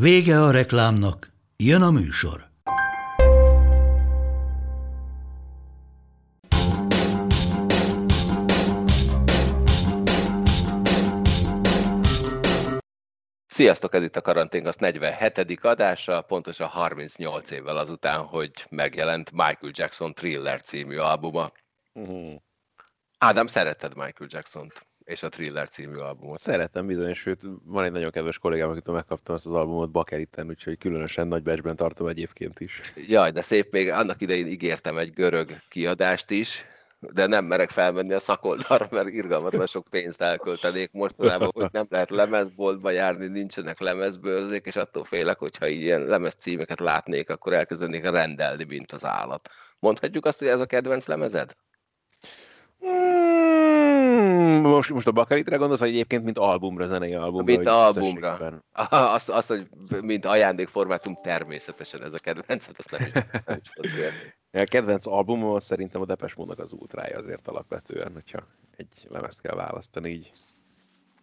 Vége a reklámnak, jön a műsor. Sziasztok, ez itt a Karanténkasz 47. adása, pontosan 38 évvel azután, hogy megjelent Michael Jackson Thriller című albuma. Uh-huh. Ádám, szeretted Michael Jackson-t és a Thriller című albumot? Szeretem bizony, sőt, van egy nagyon kedves kollégám, akitől megkaptam ezt az albumot Bakeriten, úgyhogy különösen nagy becsben tartom egyébként is. Jaj, de szép, még annak idején ígértem egy görög kiadást is, de nem merek felmenni a szakoldalra, mert irgalmatlan sok pénzt elköltenék mostanában, hogy nem lehet lemezboltba járni, nincsenek lemezbőrzék, és attól félek, hogyha ilyen lemez címeket látnék, akkor elkezdenék rendelni, mint az állat. Mondhatjuk azt, hogy ez a kedvenc lemezed? Mm, most, most a Bakaritre gondolsz, vagy egyébként mint albumra, zenei albumra? Mint albumra. Azt, azt, hogy mint ajándékformátum természetesen ez a kedvenc, azt nem is, nem is a kedvenc albumom szerintem a Depes Módnak az ultrája azért alapvetően, hogyha egy lemezt kell választani így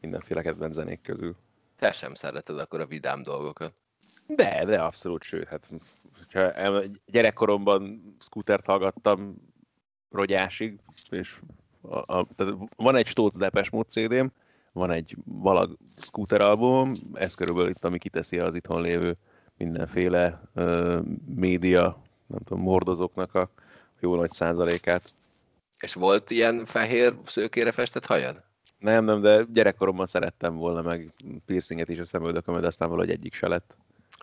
mindenféle kedvenc zenék közül. Te sem szereted akkor a vidám dolgokat. De, de abszolút, sőt, hát hogyha gyerekkoromban scootert hallgattam rogyásig, és a, a, tehát van egy Stóth Depes Mód CD-m, van egy Valag scooter albumom, ez körülbelül itt, ami kiteszi az itthon lévő mindenféle uh, média nem tudom, mordozóknak a jó nagy százalékát. És volt ilyen fehér szőkére festett hajad? Nem, nem, de gyerekkoromban szerettem volna meg piercinget is a szemöldököm, de aztán valahogy egyik se lett.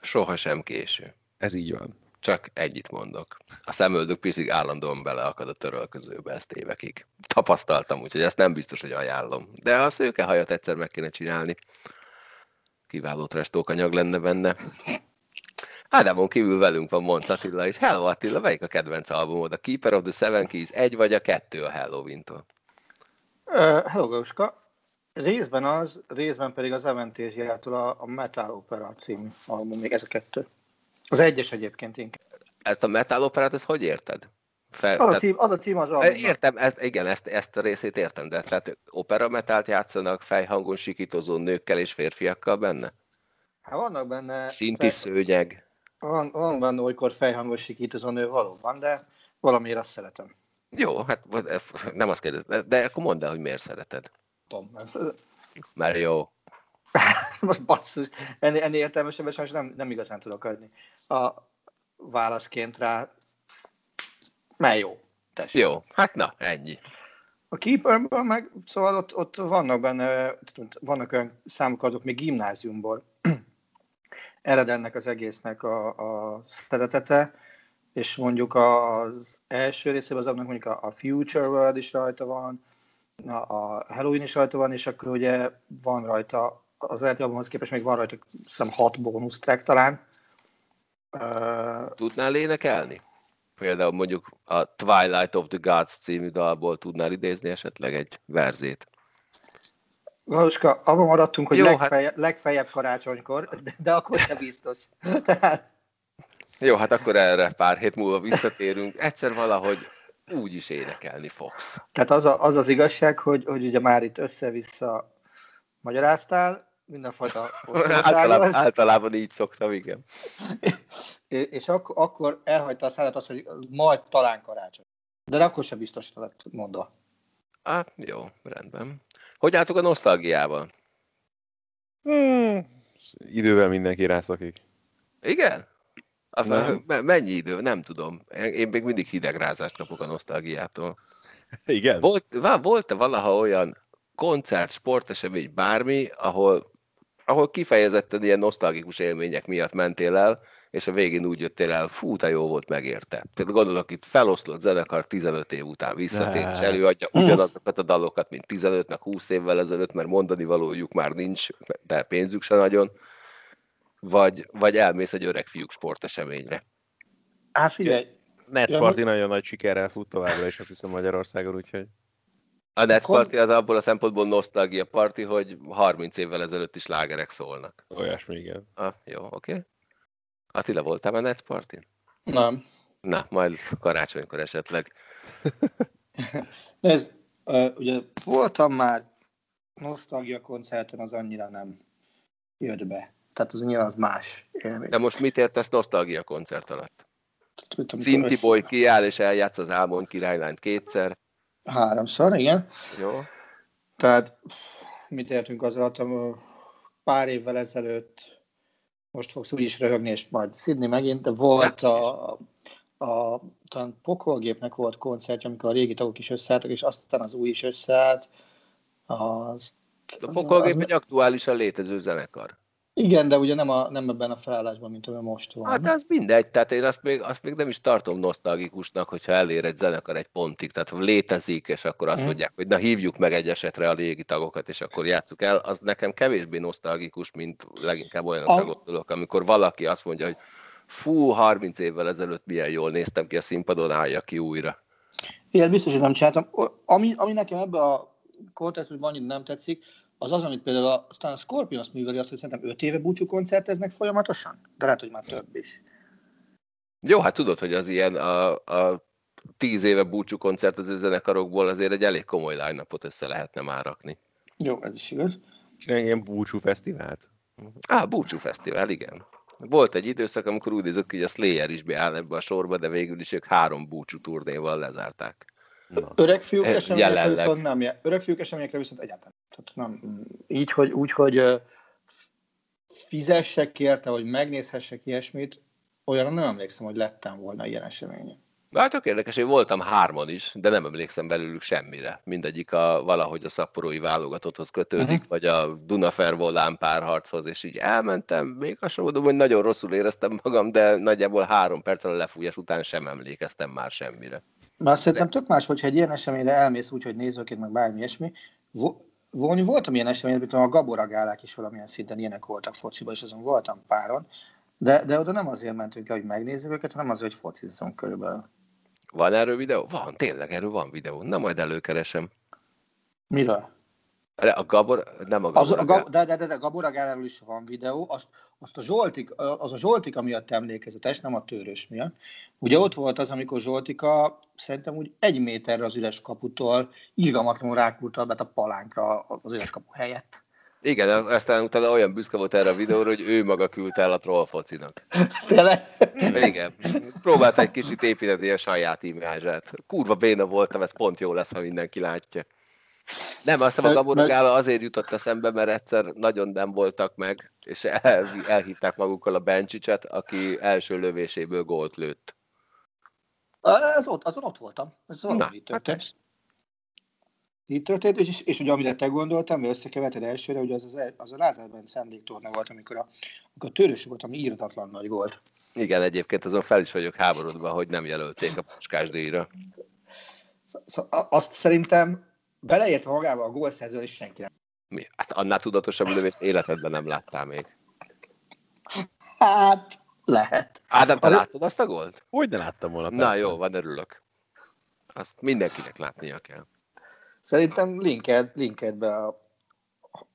Soha sem késő. Ez így van. Csak egyit mondok. A szemöldök picit állandóan beleakad a törölközőbe ezt évekig. Tapasztaltam, úgyhogy ezt nem biztos, hogy ajánlom. De a szőkehajat egyszer meg kéne csinálni. Kiváló trestókanyag lenne benne. Ádámon kívül velünk van Monc Attila is. Hello Attila, melyik a kedvenc albumod? A Keeper of the Seven Keys egy vagy a kettő a Halloween-tól? Uh, hello Gauska. Részben az, részben pedig az Aventésiától a, a Metal Opera című album, még ez a kettő. Az egyes egyébként inkább. Ezt a Metal Operát, ezt hogy érted? Fel, az, a cím, az a cím az albumnak. Értem, ezt, igen, ezt, ezt a részét értem, de tehát opera metált játszanak fejhangon sikítozó nőkkel és férfiakkal benne? Hát vannak benne... Szinti fej... szőnyeg. Van, van benne olykor fejhangos sikítozó nő valóban, de valamiért azt szeretem. Jó, hát nem azt kérdezem, de akkor mondd el, hogy miért szereted. Tom, ez... Mert jó. Most basszus, ennél, ennél értelmesebben sajnos nem, nem igazán tudok adni. A válaszként rá, mert jó. Tessék. Jó, hát na, ennyi. A Keeperben meg, szóval ott, ott vannak benne, vannak olyan számok adok még gimnáziumból, ered ennek az egésznek a, a szeretete, és mondjuk az első részében az mondjuk a, a Future World is rajta van, a, a Halloween is rajta van, és akkor ugye van rajta, az eredeti albumhoz képest még van rajta hiszem hat bónusz track talán. Tudnál énekelni? Például mondjuk a Twilight of the Gods című dalból tudnál idézni esetleg egy verzét? Galuska, abban maradtunk, hogy Jó, legfeljebb, hát... legfeljebb karácsonykor, de, de akkor sem biztos. Tehát... Jó, hát akkor erre pár hét múlva visszatérünk. Egyszer valahogy úgy is énekelni fogsz. Tehát az, a, az az igazság, hogy, hogy ugye már itt össze-vissza magyaráztál, mindenfajta általában, általában így szoktam, igen. és ak- akkor elhagyta a szállat azt, hogy majd talán karácsony. De akkor sem biztos lett mondva. Hát jó, rendben. Hogy álltok a nosztalgiával? Hmm, idővel mindenki rászakik. Igen? Aztán mennyi idő? Nem tudom. Én még mindig hidegrázást kapok a nosztalgiától. Igen? Volt, volt-e valaha olyan koncert, sportesemény, bármi, ahol ahol kifejezetten ilyen nosztalgikus élmények miatt mentél el, és a végén úgy jöttél el, fú, te jó volt, megérte. Tehát gondolok, itt feloszlott zenekar 15 év után visszatér, és előadja ugyanazokat a dalokat, mint 15 meg 20 évvel ezelőtt, mert mondani valójuk már nincs, de pénzük se nagyon. vagy, vagy elmész egy öreg fiúk sporteseményre. Hát figyelj, Nets Party nagyon nagy sikerrel fut továbbra is, azt hiszem Magyarországon, úgyhogy... A Nets Party az abból a szempontból nosztalgia party, hogy 30 évvel ezelőtt is lágerek szólnak. Olyasmi, igen. Ah, jó, oké. Okay. Attila, voltál a Nets party nem. Na, majd karácsonykor esetleg. Nézd, uh, ugye voltam már nosztalgia koncerten, az annyira nem jött be. Tehát az nyilván az más élmény. De most mit értesz nosztalgia koncert alatt? Szinti boy kiáll és eljátsz az Álmon királylányt kétszer. Háromszor, igen. Jó. Tehát mit értünk az alatt, pár évvel ezelőtt, most fogsz úgy is röhögni, és majd szidni megint, de volt a, a talán pokolgépnek volt koncertje, amikor a régi tagok is összeálltak, és aztán az új is összeállt. Az, A pokolgép egy aktuálisan létező zenekar. Igen, de ugye nem, a, nem ebben a felállásban, mint ami most van. Hát az mindegy, tehát én azt még, azt még nem is tartom nosztalgikusnak, hogyha elér egy zenekar egy pontig, tehát létezik, és akkor azt Mhm. mondják, hogy na hívjuk meg egy esetre a régi tagokat, és akkor játsszuk el, az nekem kevésbé nosztalgikus, mint leginkább olyanokra A- gondolok, amikor valaki azt mondja, hogy fú, 30 évvel ezelőtt milyen jól néztem ki a színpadon, állja ki újra. Ilyet biztos, hogy nem csináltam. Ami, ami nekem ebbe a kontextusban annyit nem tetszik, az az, amit például a, aztán a Scorpions műveli azt, hogy szerintem 5 éve búcsú koncerteznek folyamatosan, de lehet, hogy már több is. Jó, hát tudod, hogy az ilyen a, a tíz éve búcsú koncertező zenekarokból azért egy elég komoly line össze lehetne már rakni. Jó, ez is igaz. Csinálj ilyen búcsú fesztivált. Á, búcsú fesztivál, igen. Volt egy időszak, amikor úgy nézett ki, hogy a Slayer is beáll ebbe a sorba, de végül is ők három búcsú turnéval lezárták. Na. Öreg fiúk Eh, eseményekre viszont nem, öreg fiúk eseményekre viszont egyáltalán. Tehát nem, így, hogy, úgy, hogy fizessek érte, hogy megnézhessek ilyesmit, olyanra nem emlékszem, hogy lettem volna ilyen eseményen. Hát tök érdekes, én voltam hárman is, de nem emlékszem belőlük semmire. Mindegyik a, valahogy a szaporói válogatotthoz kötődik, uh-huh. vagy a Dunafervolán párharchoz, és így elmentem, még azt sem mondom, hogy nagyon rosszul éreztem magam, de nagyjából három perccel a lefújás után sem emlékeztem már semmire. Azt szerintem tök más, hogyha egy ilyen eseményre elmész úgy, hogy nézőként, meg bármi ilyesmi. Vo- Volni voltam ilyen eseményen, mint a Gaboragálák is valamilyen szinten ilyenek voltak fociba, és azon voltam páron. De, de oda nem azért mentünk el, hogy megnézzük őket, hanem azért, hogy focizzunk körülbelül. Van erről videó? Van, tényleg erről van videó. Na majd előkeresem. Miről? A Gabor, nem a Az, Gabor. a, Gab- de, de, de, de Gaboragáláról is van videó, azt, azt a Zsoltik, az a Zsoltika miatt emlékezetes, nem a törős miatt. Ugye ott volt az, amikor Zsoltika szerintem úgy egy méterre az üres kaputól irgalmatlanul rákulta be a palánkra az üres kapu helyett. Igen, aztán utána olyan büszke volt erre a videóra, hogy ő maga küldte el a troll focinak. Tényleg? Igen. Próbált egy kicsit építeni a saját imázsát. Kurva béna voltam, ez pont jó lesz, ha mindenki látja. Nem, azt hiszem a Meg- Gaboragála azért jutott eszembe, mert egyszer nagyon nem voltak meg, és el, elhívták magukkal a Bencsicset, aki első lövéséből gólt lőtt. Ez ott, azon ott voltam. Ez valami Na, így hát történt. ez- Így történt, és, és ugye amire te gondoltam, mert összekeverted elsőre, hogy az, az, az a Lázár Bence emléktorna volt, amikor a, amikor a törős volt, ami írdatlan nagy volt. Igen, egyébként azon fel is vagyok háborodva, hogy nem jelölték a Puskás díjra. Szóval azt szerintem beleértve magába a gólszerző is senki nem. Mi? Hát annál tudatosabb lövést életedben nem láttál még. Hát, lehet. Ádám, te Az- láttad azt a gólt? Hogy ne láttam volna? Na persze. jó, van, örülök. Azt mindenkinek látnia kell. Szerintem linked, linked be a,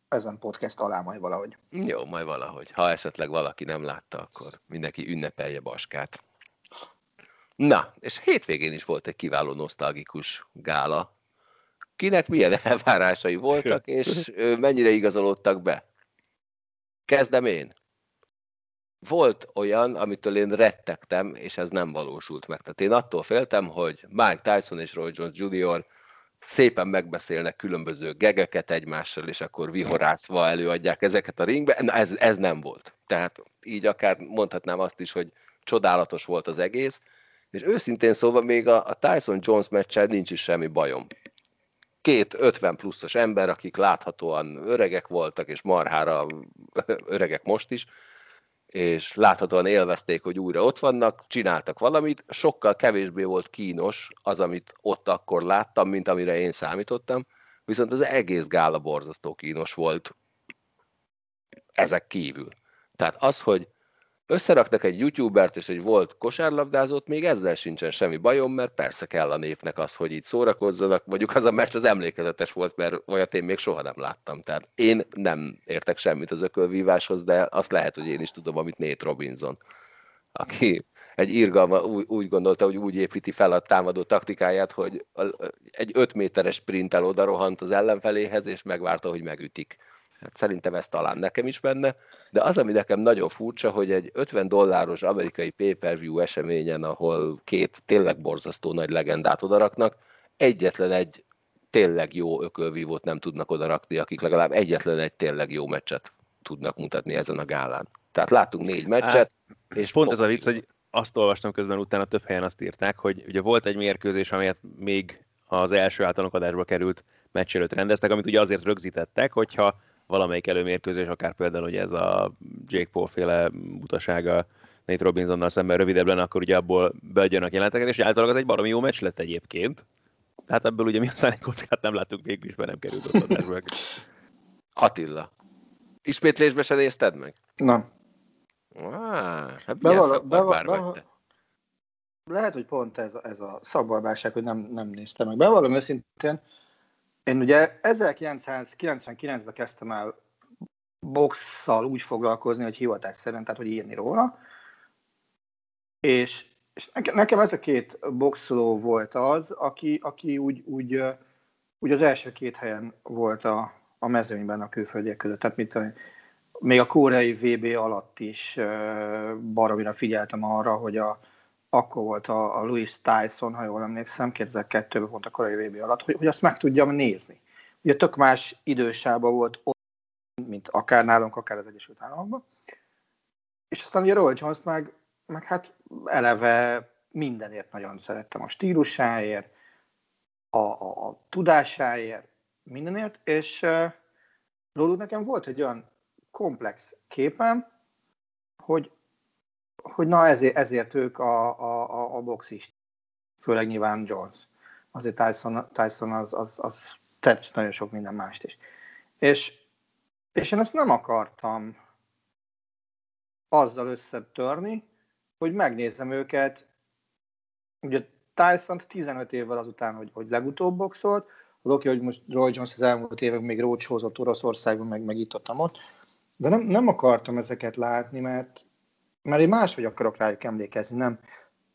ezen podcast alá majd valahogy. Jó, majd valahogy. Ha esetleg valaki nem látta, akkor mindenki ünnepelje Baskát. Na, és hétvégén is volt egy kiváló nosztalgikus gála. Kinek milyen elvárásai voltak, és mennyire igazolódtak be? Kezdem én. Volt olyan, amitől én rettegtem, és ez nem valósult meg. Tehát én attól féltem, hogy Mike Tyson és Roy Jones Jr. szépen megbeszélnek különböző gegeket egymással, és akkor vihorászva előadják ezeket a ringbe. Na, ez, ez nem volt. Tehát így akár mondhatnám azt is, hogy csodálatos volt az egész, és őszintén szólva még a, a Tyson-Jones meccsel nincs is semmi bajom. Két 50 pluszos ember, akik láthatóan öregek voltak, és marhára öregek most is, és láthatóan élvezték, hogy újra ott vannak, csináltak valamit, sokkal kevésbé volt kínos az, amit ott akkor láttam, mint amire én számítottam, viszont az egész gála borzasztó kínos volt ezek kívül. Tehát az, hogy összeraknak egy youtubert és egy volt kosárlabdázót, még ezzel sincsen semmi bajom, mert persze kell a népnek az, hogy így szórakozzanak. Mondjuk az a meccs az emlékezetes volt, mert olyat én még soha nem láttam. Tehát én nem értek semmit az ökölvíváshoz, de azt lehet, hogy én is tudom, amit Nate Robinson, aki egy irgalma úgy, úgy gondolta, hogy úgy építi fel a támadó taktikáját, hogy egy 5 méteres sprinttel oda rohant az ellenfeléhez, és megvárta, hogy megütik Hát szerintem ez talán nekem is benne, de az, ami nekem nagyon furcsa, hogy egy 50 dolláros amerikai pay-per-view eseményen, ahol két tényleg borzasztó nagy legendát odaraknak, egyetlen egy tényleg jó ökölvívót nem tudnak odarakni, akik legalább egyetlen egy tényleg jó meccset tudnak mutatni ezen a gálán. Tehát láttunk négy meccset, hát, és pont ez a vicc, hogy azt olvastam közben utána több helyen azt írták, hogy ugye volt egy mérkőzés, amelyet még az első általunk adásba került meccs előtt rendeztek, amit ugye azért rögzítettek, hogyha valamelyik előmérkőzés, akár például hogy ez a Jake Paul féle butasága Nate Robinsonnal szemben rövidebb lenne, akkor ugye abból beadjanak jelenteket, és általában az egy baromi jó meccs lett egyébként. Tehát ebből ugye mi aztán egy kockát nem láttuk végül is, mert nem került ott adásba. Attila, ismétlésbe se nézted meg? Nem. Ah, hát bevala, lehet, hogy pont ez, ez a szabbalbárság, hogy nem, nem néztem meg. Bevallom őszintén, én ugye 1999-ben kezdtem el boxszal úgy foglalkozni, hogy hivatás szerint, tehát hogy írni róla. És, és nekem ez a két boxoló volt az, aki, aki úgy, úgy, úgy az első két helyen volt a, a mezőnyben a külföldiek között. Tehát mit még a koreai VB alatt is baromira figyeltem arra, hogy a, akkor volt a, a Louis Tyson, ha jól emlékszem, 2002-ben volt a korai VB alatt, hogy, hogy azt meg tudjam nézni. Ugye tök más idősában volt ott, mint akár nálunk, akár az Egyesült Államokban. És aztán ugye Roy Jones meg, meg hát eleve mindenért nagyon szerettem a stílusáért, a, a, a tudásáért, mindenért, és uh, róluk nekem volt egy olyan komplex képem, hogy hogy na ezért, ezért ők a, a, a boxist, főleg nyilván Jones. Azért Tyson, Tyson az, az, az tett nagyon sok minden mást is. És, és én ezt nem akartam azzal összetörni, hogy megnézem őket, ugye Tyson 15 évvel azután, hogy, hogy legutóbb boxolt, az oké, hogy most Roy Jones az elmúlt évek még rócsózott Oroszországban, meg, meg itt ott, ott, de nem, nem akartam ezeket látni, mert, mert én máshogy akarok rájuk emlékezni, nem,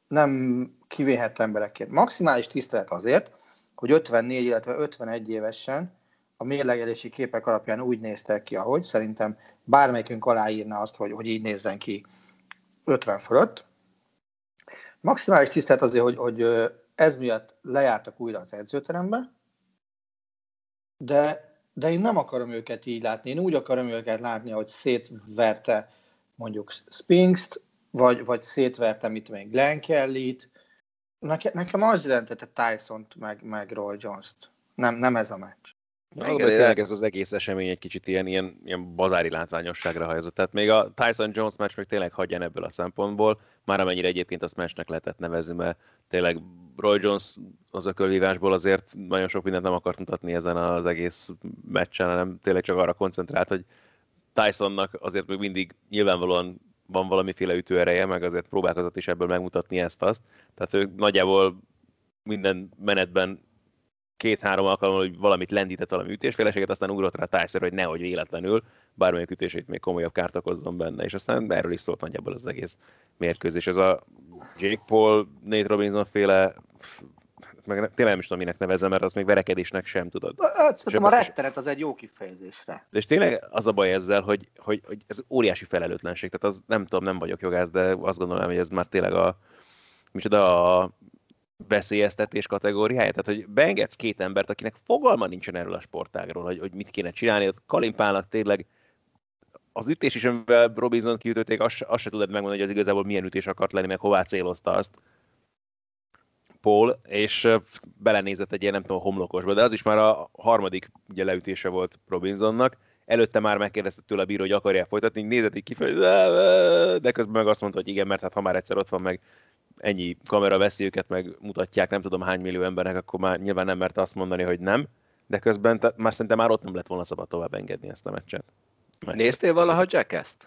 nem kivéhet emberekért. Maximális tisztelet azért, hogy 54, illetve 51 évesen a mérlegelési képek alapján úgy néztek ki, ahogy szerintem bármelyikünk aláírna azt, hogy, hogy így nézzen ki 50 fölött. Maximális tisztelet azért, hogy, hogy ez miatt lejártak újra az edzőterembe, de, de én nem akarom őket így látni. Én úgy akarom őket látni, hogy szétverte mondjuk Spinks-t, vagy, vagy szétvertem itt még Glenn Kelly-t. Neke, nekem az jelentette Tyson-t, meg, meg Roy Jones-t. Nem, nem ez a meccs. Igen, tényleg ez az egész esemény egy kicsit ilyen, ilyen, ilyen bazári látványosságra hajzott. Tehát még a Tyson Jones meccs még tényleg hagyjan ebből a szempontból, már amennyire egyébként azt meccsnek lehetett nevezni, mert tényleg Roy Jones az ökölvívásból azért nagyon sok mindent nem akart mutatni ezen az egész meccsen, hanem tényleg csak arra koncentrált, hogy Tysonnak azért még mindig nyilvánvalóan van valamiféle ütőereje, meg azért próbálkozott is ebből megmutatni ezt-azt. Tehát ő nagyjából minden menetben két-három alkalommal, hogy valamit lendített valami ütésféleséget, aztán ugrott rá Tyson, hogy nehogy véletlenül bármelyik ütését még komolyabb kárt okozzon benne, és aztán erről is szólt nagyjából az egész mérkőzés. Ez a Jake Paul, Nate Robinson féle meg tényleg nem is tudom, minek nevezem, mert az még verekedésnek sem tudod. Hát, szerintem a retteret az egy jó kifejezésre. És tényleg az a baj ezzel, hogy, hogy, hogy ez óriási felelőtlenség. Tehát az nem tudom, nem vagyok jogász, de azt gondolom, hogy ez már tényleg a, micsoda a veszélyeztetés kategóriája. Tehát, hogy beengedsz két embert, akinek fogalma nincsen erről a sportágról, hogy, hogy mit kéne csinálni. Ott Kalimpának tényleg az ütés is, amivel Robinson kiütötték, azt, azt se tudod megmondani, hogy az igazából milyen ütés akart lenni, meg hová célozta azt. Paul, és belenézett egy ilyen, nem tudom, homlokosba, de az is már a harmadik ugye, leütése volt Robinsonnak. Előtte már megkérdezte tőle a bíró, hogy akarja folytatni, nézett így kifelé, de közben meg azt mondta, hogy igen, mert hát ha már egyszer ott van, meg ennyi kamera veszi őket, meg mutatják nem tudom hány millió embernek, akkor már nyilván nem merte azt mondani, hogy nem, de közben te, már szerintem már ott nem lett volna szabad tovább engedni ezt a meccset. Mert... Néztél valaha Jackass-t?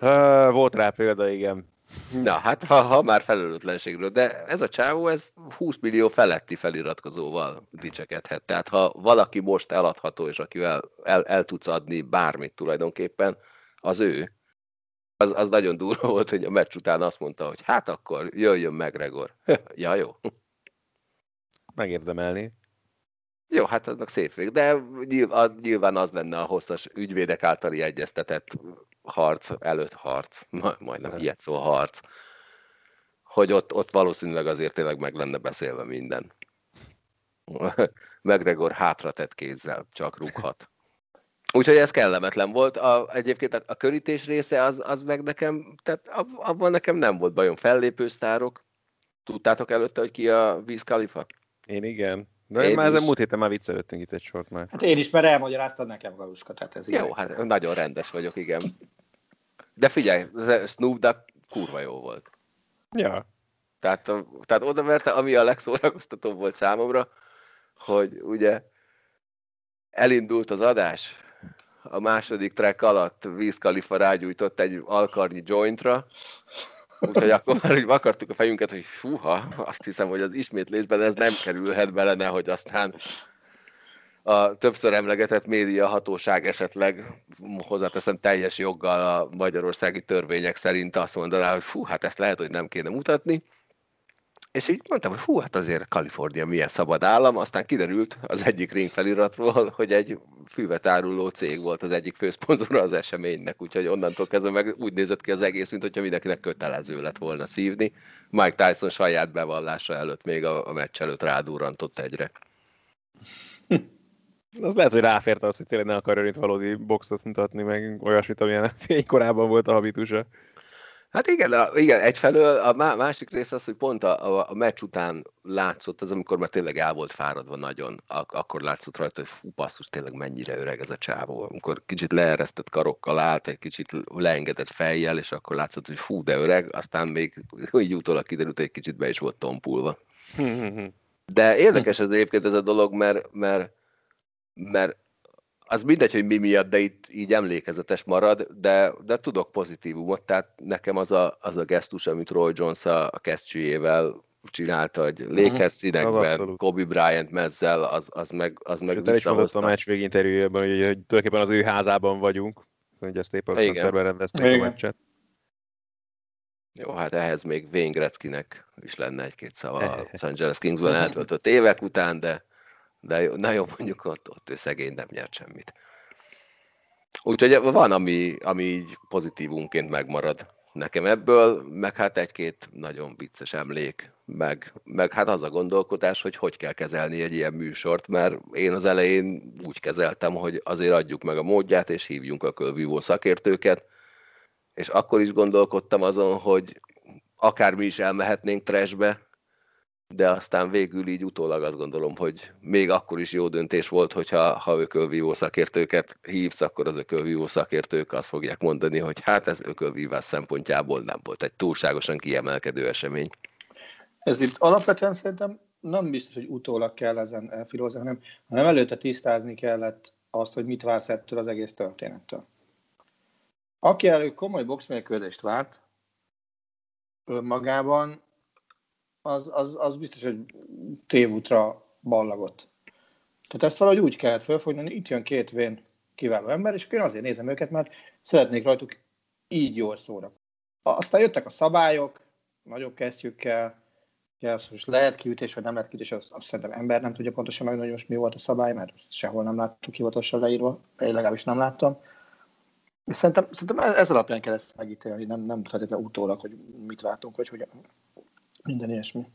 Uh, volt rá példa, igen. Na, hát ha, ha már felelőtlenségről, de ez a csávó, ez 20 millió feletti feliratkozóval dicsekedhet. Tehát ha valaki most eladható, és akivel el, el tudsz adni bármit tulajdonképpen, az ő. Az, az nagyon durva volt, hogy a meccs után azt mondta, hogy hát akkor jöjjön McGregor. ja, jó. Megérdemelni. Jó, hát aznak szép vég, de nyilván az lenne a hosszas ügyvédek általi egyeztetett harc, előtt harc, majdnem nem. ilyet szó harc, hogy ott, ott valószínűleg azért tényleg meg lenne beszélve minden. McGregor hátra tett kézzel, csak rúghat. Úgyhogy ez kellemetlen volt. A, egyébként a, a körítés része az, az meg nekem, tehát abban nekem nem volt bajom. Fellépő sztárok. Tudtátok előtte, hogy ki a Wiz Khalifa? Én igen. De én, én már ezen múlt héten már viccelődtünk itt egy sort már. Hát én is, mert elmagyaráztad nekem, Galuska, tehát ez Jó, hát nagyon rendes vagyok, igen. De figyelj, Snoop Dogg kurva jó volt. Ja. Tehát, tehát oda merte, ami a legszórakoztatóbb volt számomra, hogy ugye elindult az adás, a második track alatt Wiz Khalifa rágyújtott egy alkarnyi jointra, úgyhogy akkor már úgy akartuk a fejünket, hogy fúha, azt hiszem, hogy az ismétlésben ez nem kerülhet bele, nehogy aztán a többször emlegetett média hatóság esetleg hozzáteszem teljes joggal a magyarországi törvények szerint azt mondaná, hogy fú, hát ezt lehet, hogy nem kéne mutatni. És így mondtam, hogy hú, hát azért Kalifornia milyen szabad állam, aztán kiderült az egyik ring feliratról, hogy egy füvet áruló cég volt az egyik főszponzora az eseménynek, úgyhogy onnantól kezdve meg úgy nézett ki az egész, mint hogyha mindenkinek kötelező lett volna szívni. Mike Tyson saját bevallása előtt, még a, a meccs előtt rádurrantott egyre. Az lehet, hogy ráférte az, hogy tényleg ne akar itt valódi boxot mutatni, meg olyasmit, amilyen fénykorában volt a habitusa. Hát igen, a, igen, egyfelől a másik rész az, hogy pont a, a, a meccs után látszott, az amikor már tényleg el volt fáradva nagyon, ak- akkor látszott rajta, hogy fú, basszus, tényleg mennyire öreg ez a csávó. Amikor kicsit leeresztett karokkal állt, egy kicsit leengedett fejjel, és akkor látszott, hogy fú, de öreg, aztán még úgy utólag kiderült, hogy egy kicsit be is volt tompulva. De érdekes az egyébként ez a dolog, mert, mert mert az mindegy, hogy mi miatt, de itt így emlékezetes marad, de, de tudok pozitívumot, tehát nekem az a, az a gesztus, amit Roy Jones a, a kesztyűjével csinálta, hogy mhm. Lakers színekben, Kobe Bryant mezzel, az, az meg, az meg Te is mondott a meccs interjújában, hogy, hogy tulajdonképpen az ő házában vagyunk, hogy ezt éppen Centerben rendezték Igen. a meccset. Jó, hát ehhez még Wayne Gretzkynek is lenne egy-két szava a Los Angeles Kingsben eltöltött évek után, de de jó, na jó, mondjuk ott, ott ő szegény nem nyert semmit. Úgyhogy van, ami, ami így pozitívunként megmarad nekem ebből, meg hát egy-két nagyon vicces emlék, meg, meg hát az a gondolkodás, hogy hogy kell kezelni egy ilyen műsort, mert én az elején úgy kezeltem, hogy azért adjuk meg a módját, és hívjunk a kölvívó szakértőket, és akkor is gondolkodtam azon, hogy akár mi is elmehetnénk trashbe, de aztán végül így utólag azt gondolom, hogy még akkor is jó döntés volt, hogyha ha ökölvívó szakértőket hívsz, akkor az ökölvívó szakértők azt fogják mondani, hogy hát ez ökölvívás szempontjából nem volt egy túlságosan kiemelkedő esemény. Ez itt alapvetően szerintem nem biztos, hogy utólag kell ezen elfilozni, hanem, hanem előtte tisztázni kellett azt, hogy mit vársz ettől az egész történettől. Aki elő komoly boxmérkőzést várt, önmagában az, az, az biztos, hogy tévútra ballagott. Tehát ezt valahogy úgy kellett felfogni, hogy itt jön két vén kiváló ember, és én azért nézem őket, mert szeretnék rajtuk így jól szóra. Aztán jöttek a szabályok, nagyobb kesztyűkkel, ugye az most lehet kiütés, vagy nem lehet kiütés, azt, azt szerintem ember nem tudja pontosan meg, hogy most mi volt a szabály, mert sehol nem láttuk hivatalosan leírva, én legalábbis nem láttam. És szerintem, szerintem ez alapján kell ezt megítélni, nem, nem feltétlenül utólag, hogy mit vártunk, hogy minden ilyesmi.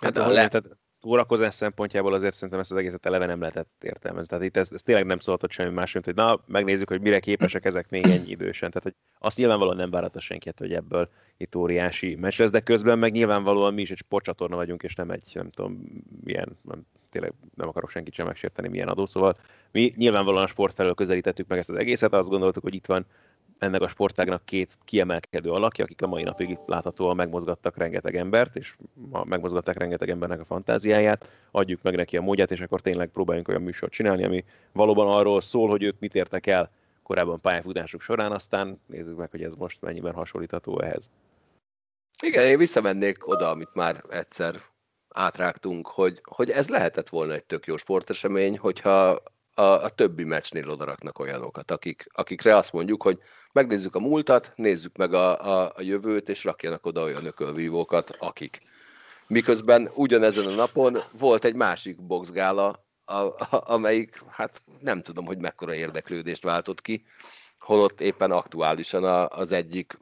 Hát a le... tehát szórakozás szempontjából azért szerintem ezt az egészet eleve nem lehetett értelmezni. Tehát itt ez, ez tényleg nem szóltott semmi más, mint hogy na, megnézzük, hogy mire képesek ezek még ennyi idősen. Tehát hogy azt nyilvánvalóan nem várhatta senki, hogy ebből itt óriási meccs lesz, de közben meg nyilvánvalóan mi is egy sportcsatorna vagyunk, és nem egy, nem tudom, milyen, nem, tényleg nem akarok senkit sem megsérteni, milyen adó. Szóval mi nyilvánvalóan a sport felől közelítettük meg ezt az egészet, azt gondoltuk, hogy itt van ennek a sportágnak két kiemelkedő alakja, akik a mai napig láthatóan megmozgattak rengeteg embert, és megmozgatták rengeteg embernek a fantáziáját, adjuk meg neki a módját, és akkor tényleg próbáljunk olyan műsort csinálni, ami valóban arról szól, hogy ők mit értek el korábban pályafutások során, aztán nézzük meg, hogy ez most mennyiben hasonlítható ehhez. Igen, én visszamennék oda, amit már egyszer átrágtunk, hogy, hogy ez lehetett volna egy tök jó sportesemény, hogyha a, a többi meccsnél odaraknak olyanokat, akik, akikre azt mondjuk, hogy megnézzük a múltat, nézzük meg a, a, a jövőt, és rakjanak oda olyan ökölvívókat, akik. Miközben ugyanezen a napon volt egy másik boxgála, a, a, amelyik, hát nem tudom, hogy mekkora érdeklődést váltott ki, holott éppen aktuálisan a, az egyik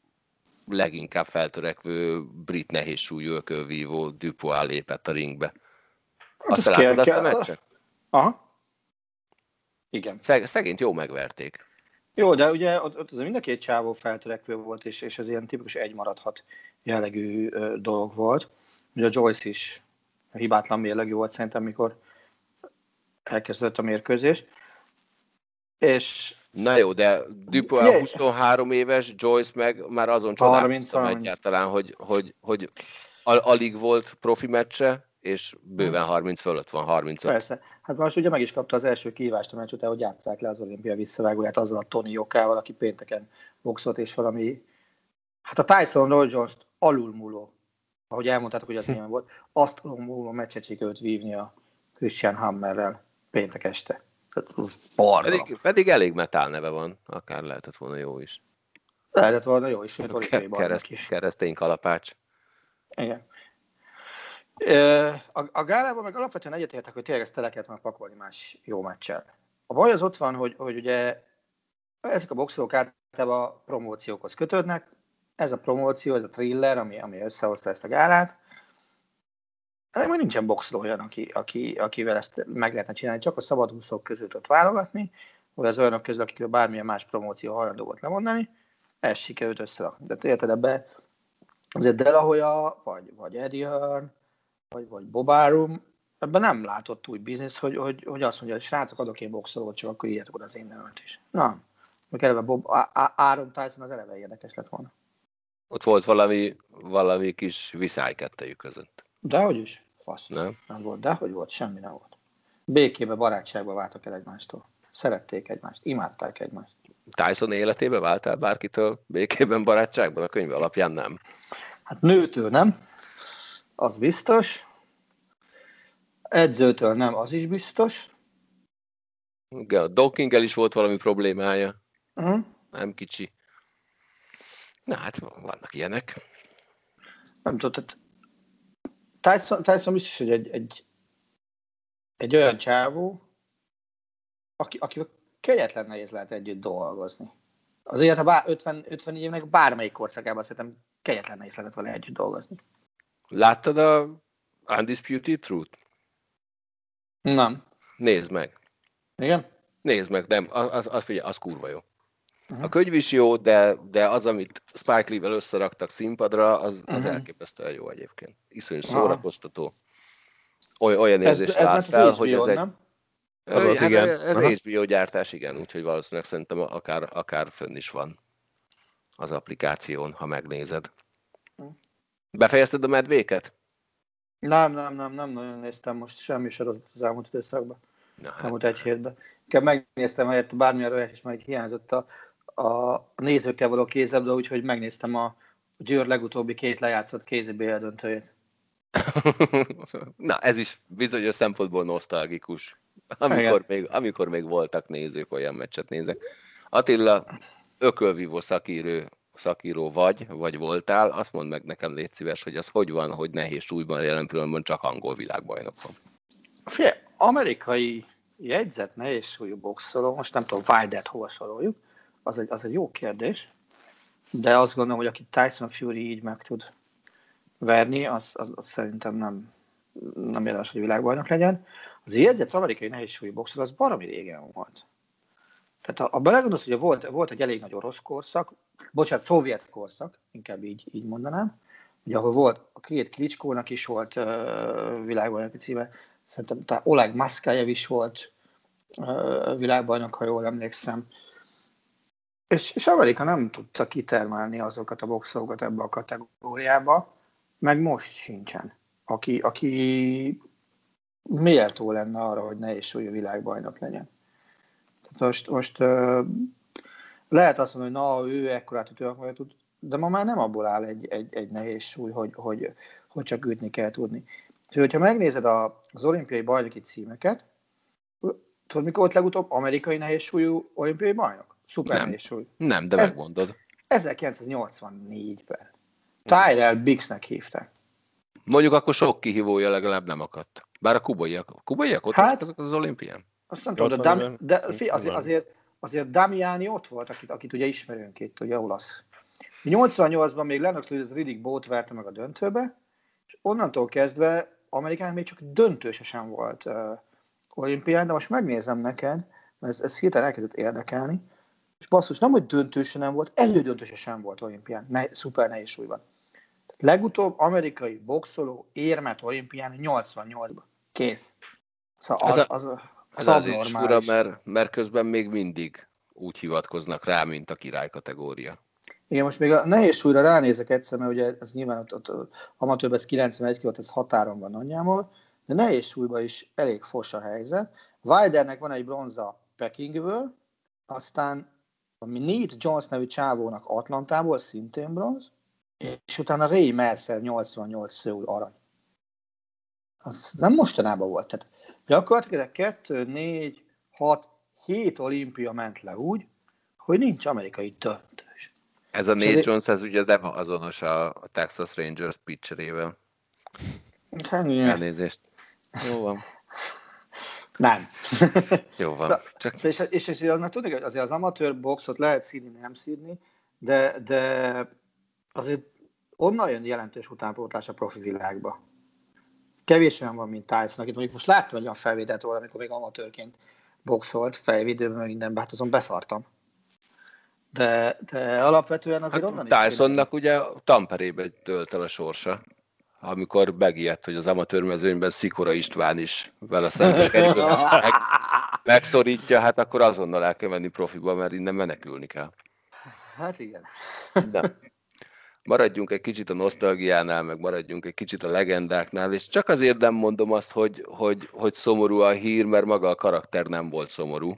leginkább feltörekvő brit nehéz súlyú ökölvívó Dupois lépett a ringbe. Azt látod azt a meccset? Aha. Igen. Szegényt jó megverték. Jó, de ugye ott, ott az mind a két csávó feltörekvő volt, és, és ez ilyen tipikus egy maradhat jellegű ö, dolog volt. Ugye a Joyce is hibátlan mérlegű volt szerintem, mikor elkezdett a mérkőzés. És Na jó, de Dupois yeah. 23 éves, Joyce meg már azon csodálkoztam egyáltalán, hogy, hogy, hogy al- alig volt profi meccse, és bőven 30 fölött van, 35. Persze. Hát most ugye meg is kapta az első kívást a meccs után, hogy játsszák le az olimpia visszavágóját azzal a Tony Jokával, aki pénteken boxolt, és valami, hát a Tyson Roy Jones alulmúló, ahogy elmondtátok, hogy az milyen volt, azt alulmúló meccset sikerült vívni a Christian Hammerrel péntek este. Pedig, pedig elég metál neve van, akár lehetett volna jó is. Lehetett volna jó is, sőt, Ke- kereszt, is. Keresztény kalapács. Igen. A, a gálában meg alapvetően egyetértek, hogy tényleg ezt tele kellett volna pakolni más jó meccsel. A baj az ott van, hogy, hogy ugye ezek a boxolók általában promóciókhoz kötődnek, ez a promóció, ez a thriller, ami, ami összehozta ezt a gálát, ennek még nincsen boxoló olyan, aki, aki, akivel ezt meg lehetne csinálni, csak a szabadúszók között ott válogatni, vagy az olyanok közül, akikről bármilyen más promóció hajlandó volt lemondani, ez sikerült összerakni. De érted, ebbe azért Delahoya, vagy, vagy Eddie Hearn, vagy, vagy Bob Arum, ebben nem látott új biznisz, hogy, hogy, hogy azt mondja, hogy srácok, adok én boxolót, csak akkor írjátok oda az én nevet is. Na, meg eleve Bob, Aaron Tyson az eleve érdekes lett volna. Ott volt valami, valami kis viszály kettejük között. Dehogy is. Fasz. Nem. nem volt. Dehogy volt, semmi nem volt. Békébe, barátságba váltak el egymástól. Szerették egymást, imádták egymást. Tyson életébe váltál bárkitől békében, barátságban? A könyv alapján nem. Hát nőtől nem, az biztos. Edzőtől nem, az is biztos. Igen, a Dawkinggel is volt valami problémája. Uh-huh. Nem kicsi. Na hát vannak ilyenek. Nem tudom, tehát Tyson, Tyson biztos, hogy egy, egy, egy olyan csávó, aki, akivel kegyetlen nehéz lehet együtt dolgozni. Az élet, bár 50, 50 évnek bármelyik korszakában szerintem kegyetlen nehéz lehet vele együtt dolgozni. Láttad a Undisputed Truth? Nem. Nézd meg. Igen? Nézd meg, nem, az, az, figyelj, az kurva jó. Uh-huh. A könyv is jó, de, de az, amit Spike Lee-vel összeraktak színpadra, az, az uh-huh. elképesztően jó egyébként. Iszonyú szórakoztató. Oly, olyan érzést ez, ez fel, hogy ez egy... Nem? Az az, hát igen. Ez uh-huh. HBO gyártás, igen, úgyhogy valószínűleg szerintem akár, akár fönn is van az applikáción, ha megnézed. Befejezted a medvéket? Nem, nem, nem, nem nagyon néztem most semmi sorozatot az elmúlt időszakban. Na, hát. Elmúlt egy hétben. Inkább megnéztem, helyett bármilyen olyas is majd hiányzott a, a nézőkkel való kézlabda, úgyhogy megnéztem a Győr legutóbbi két lejátszott kézi döntőjét. Na, ez is bizonyos szempontból nosztalgikus. Amikor még, amikor még voltak nézők, olyan meccset nézek. Attila, ökölvívó szakíró, szakíró vagy, vagy voltál, azt mondd meg nekem, légy szíves, hogy az hogy van, hogy nehéz súlyban jelen pillanatban csak angol világbajnok van. Fie, amerikai jegyzet nehéz súlyú boxoló, most nem tudom, Wildet hova soroljuk, az egy, az egy jó kérdés, de azt gondolom, hogy aki Tyson Fury így meg tud verni, az, az, az szerintem nem, nem érdemes, hogy világbajnok legyen. Az jegyzett amerikai nehézsúlyi boxer az baromi régen volt. Tehát ha, ha belegondolsz, hogy volt, volt egy elég nagy orosz korszak, bocsánat, szovjet korszak, inkább így, így mondanám, ugye ahol volt, a két Klicskónak is volt uh, világbajnoki címe, szerintem talán Oleg Maszkájev is volt uh, világbajnok, ha jól emlékszem. És, és Amerika nem tudta kitermelni azokat a boxolókat ebbe a kategóriába, meg most sincsen. Aki, aki méltó lenne arra, hogy ne is súlyú világbajnok legyen. Most, most lehet azt mondani, hogy na, ő ekkorát tud, ő tud, de ma már nem abból áll egy, egy, egy nehéz súly, hogy, hogy, hogy csak ütni kell tudni. És hogyha megnézed a, az olimpiai bajnoki címeket, tudod, mikor volt legutóbb amerikai nehéz súlyú olimpiai bajnok? Szuper Nem. nehéz súly. Nem, de Ez- megmondod. 1984-ben. Tyrell Bixnek hívták. Mondjuk akkor sok kihívója legalább nem akadt. Bár a kubaiak, kubaiak ott Hát- hát, azok az olimpián? Azt nem tudom, de, 80-ben? Dam, de azért, azért, azért Damiani ott volt, akit, akit ugye ismerünk itt, ugye olasz. 88-ban még Lennox Lewis Riddick Bolt verte meg a döntőbe, és onnantól kezdve Amerikának még csak döntőse sem volt uh, olimpián, de most megnézem neked, mert ez, ez hirtelen elkezdett érdekelni, és basszus, nem, hogy döntőse nem volt, elődöntőse sem volt olimpián, ne, szuper nehéz súlyban. Tehát legutóbb amerikai boxoló érmet olimpián 88-ban. Kész. Szóval Ez az, a- az, az, Ez az azért is fura, mert, mert közben még mindig úgy hivatkoznak rá, mint a király kategória. Igen, most még a nehéz súlyra ránézek egyszer, mert ugye ez nyilván ott, ott, ott amatőrben ez 91 kg, ez határon van nagyjából, de nehéz súlyban is elég fos a helyzet. Wildernek van egy bronza Pekingből, aztán ami Nate Jones nevű csávónak Atlantából szintén bronz, és utána Ray Mercer 88 Szöul arany. Az nem mostanában volt. Tehát gyakorlatilag 2, 4, 6, 7 olimpia ment le úgy, hogy nincs amerikai döntős. Ez a Nate azért- Jones, ez ugye nem azonos a, a Texas Rangers pitcherével. Hát, igen. Elnézést. Jó van. Nem. Jó van. Szóval- Csak és, és, és annak tudni, hogy azért az amatőr boxot lehet színi, nem színi, de, de azért onnan jön jelentős utánpótlás a profi világba. Kevés olyan van, mint Tyson, akit mondjuk most láttam egy olyan felvételt volna, amikor még amatőrként boxolt, fejvédőben, mindenben, hát azon beszartam. De, de alapvetően azért onnan is hát Tysonnak ugye Tamperébe tölt el a sorsa, amikor megijedt, hogy az amatőr mezőnyben Szikora István is vele szemben meg, megszorítja, hát akkor azonnal el kell menni profiba, mert innen menekülni kell. Hát igen. De maradjunk egy kicsit a nosztalgiánál, meg maradjunk egy kicsit a legendáknál, és csak azért nem mondom azt, hogy, hogy, hogy szomorú a hír, mert maga a karakter nem volt szomorú.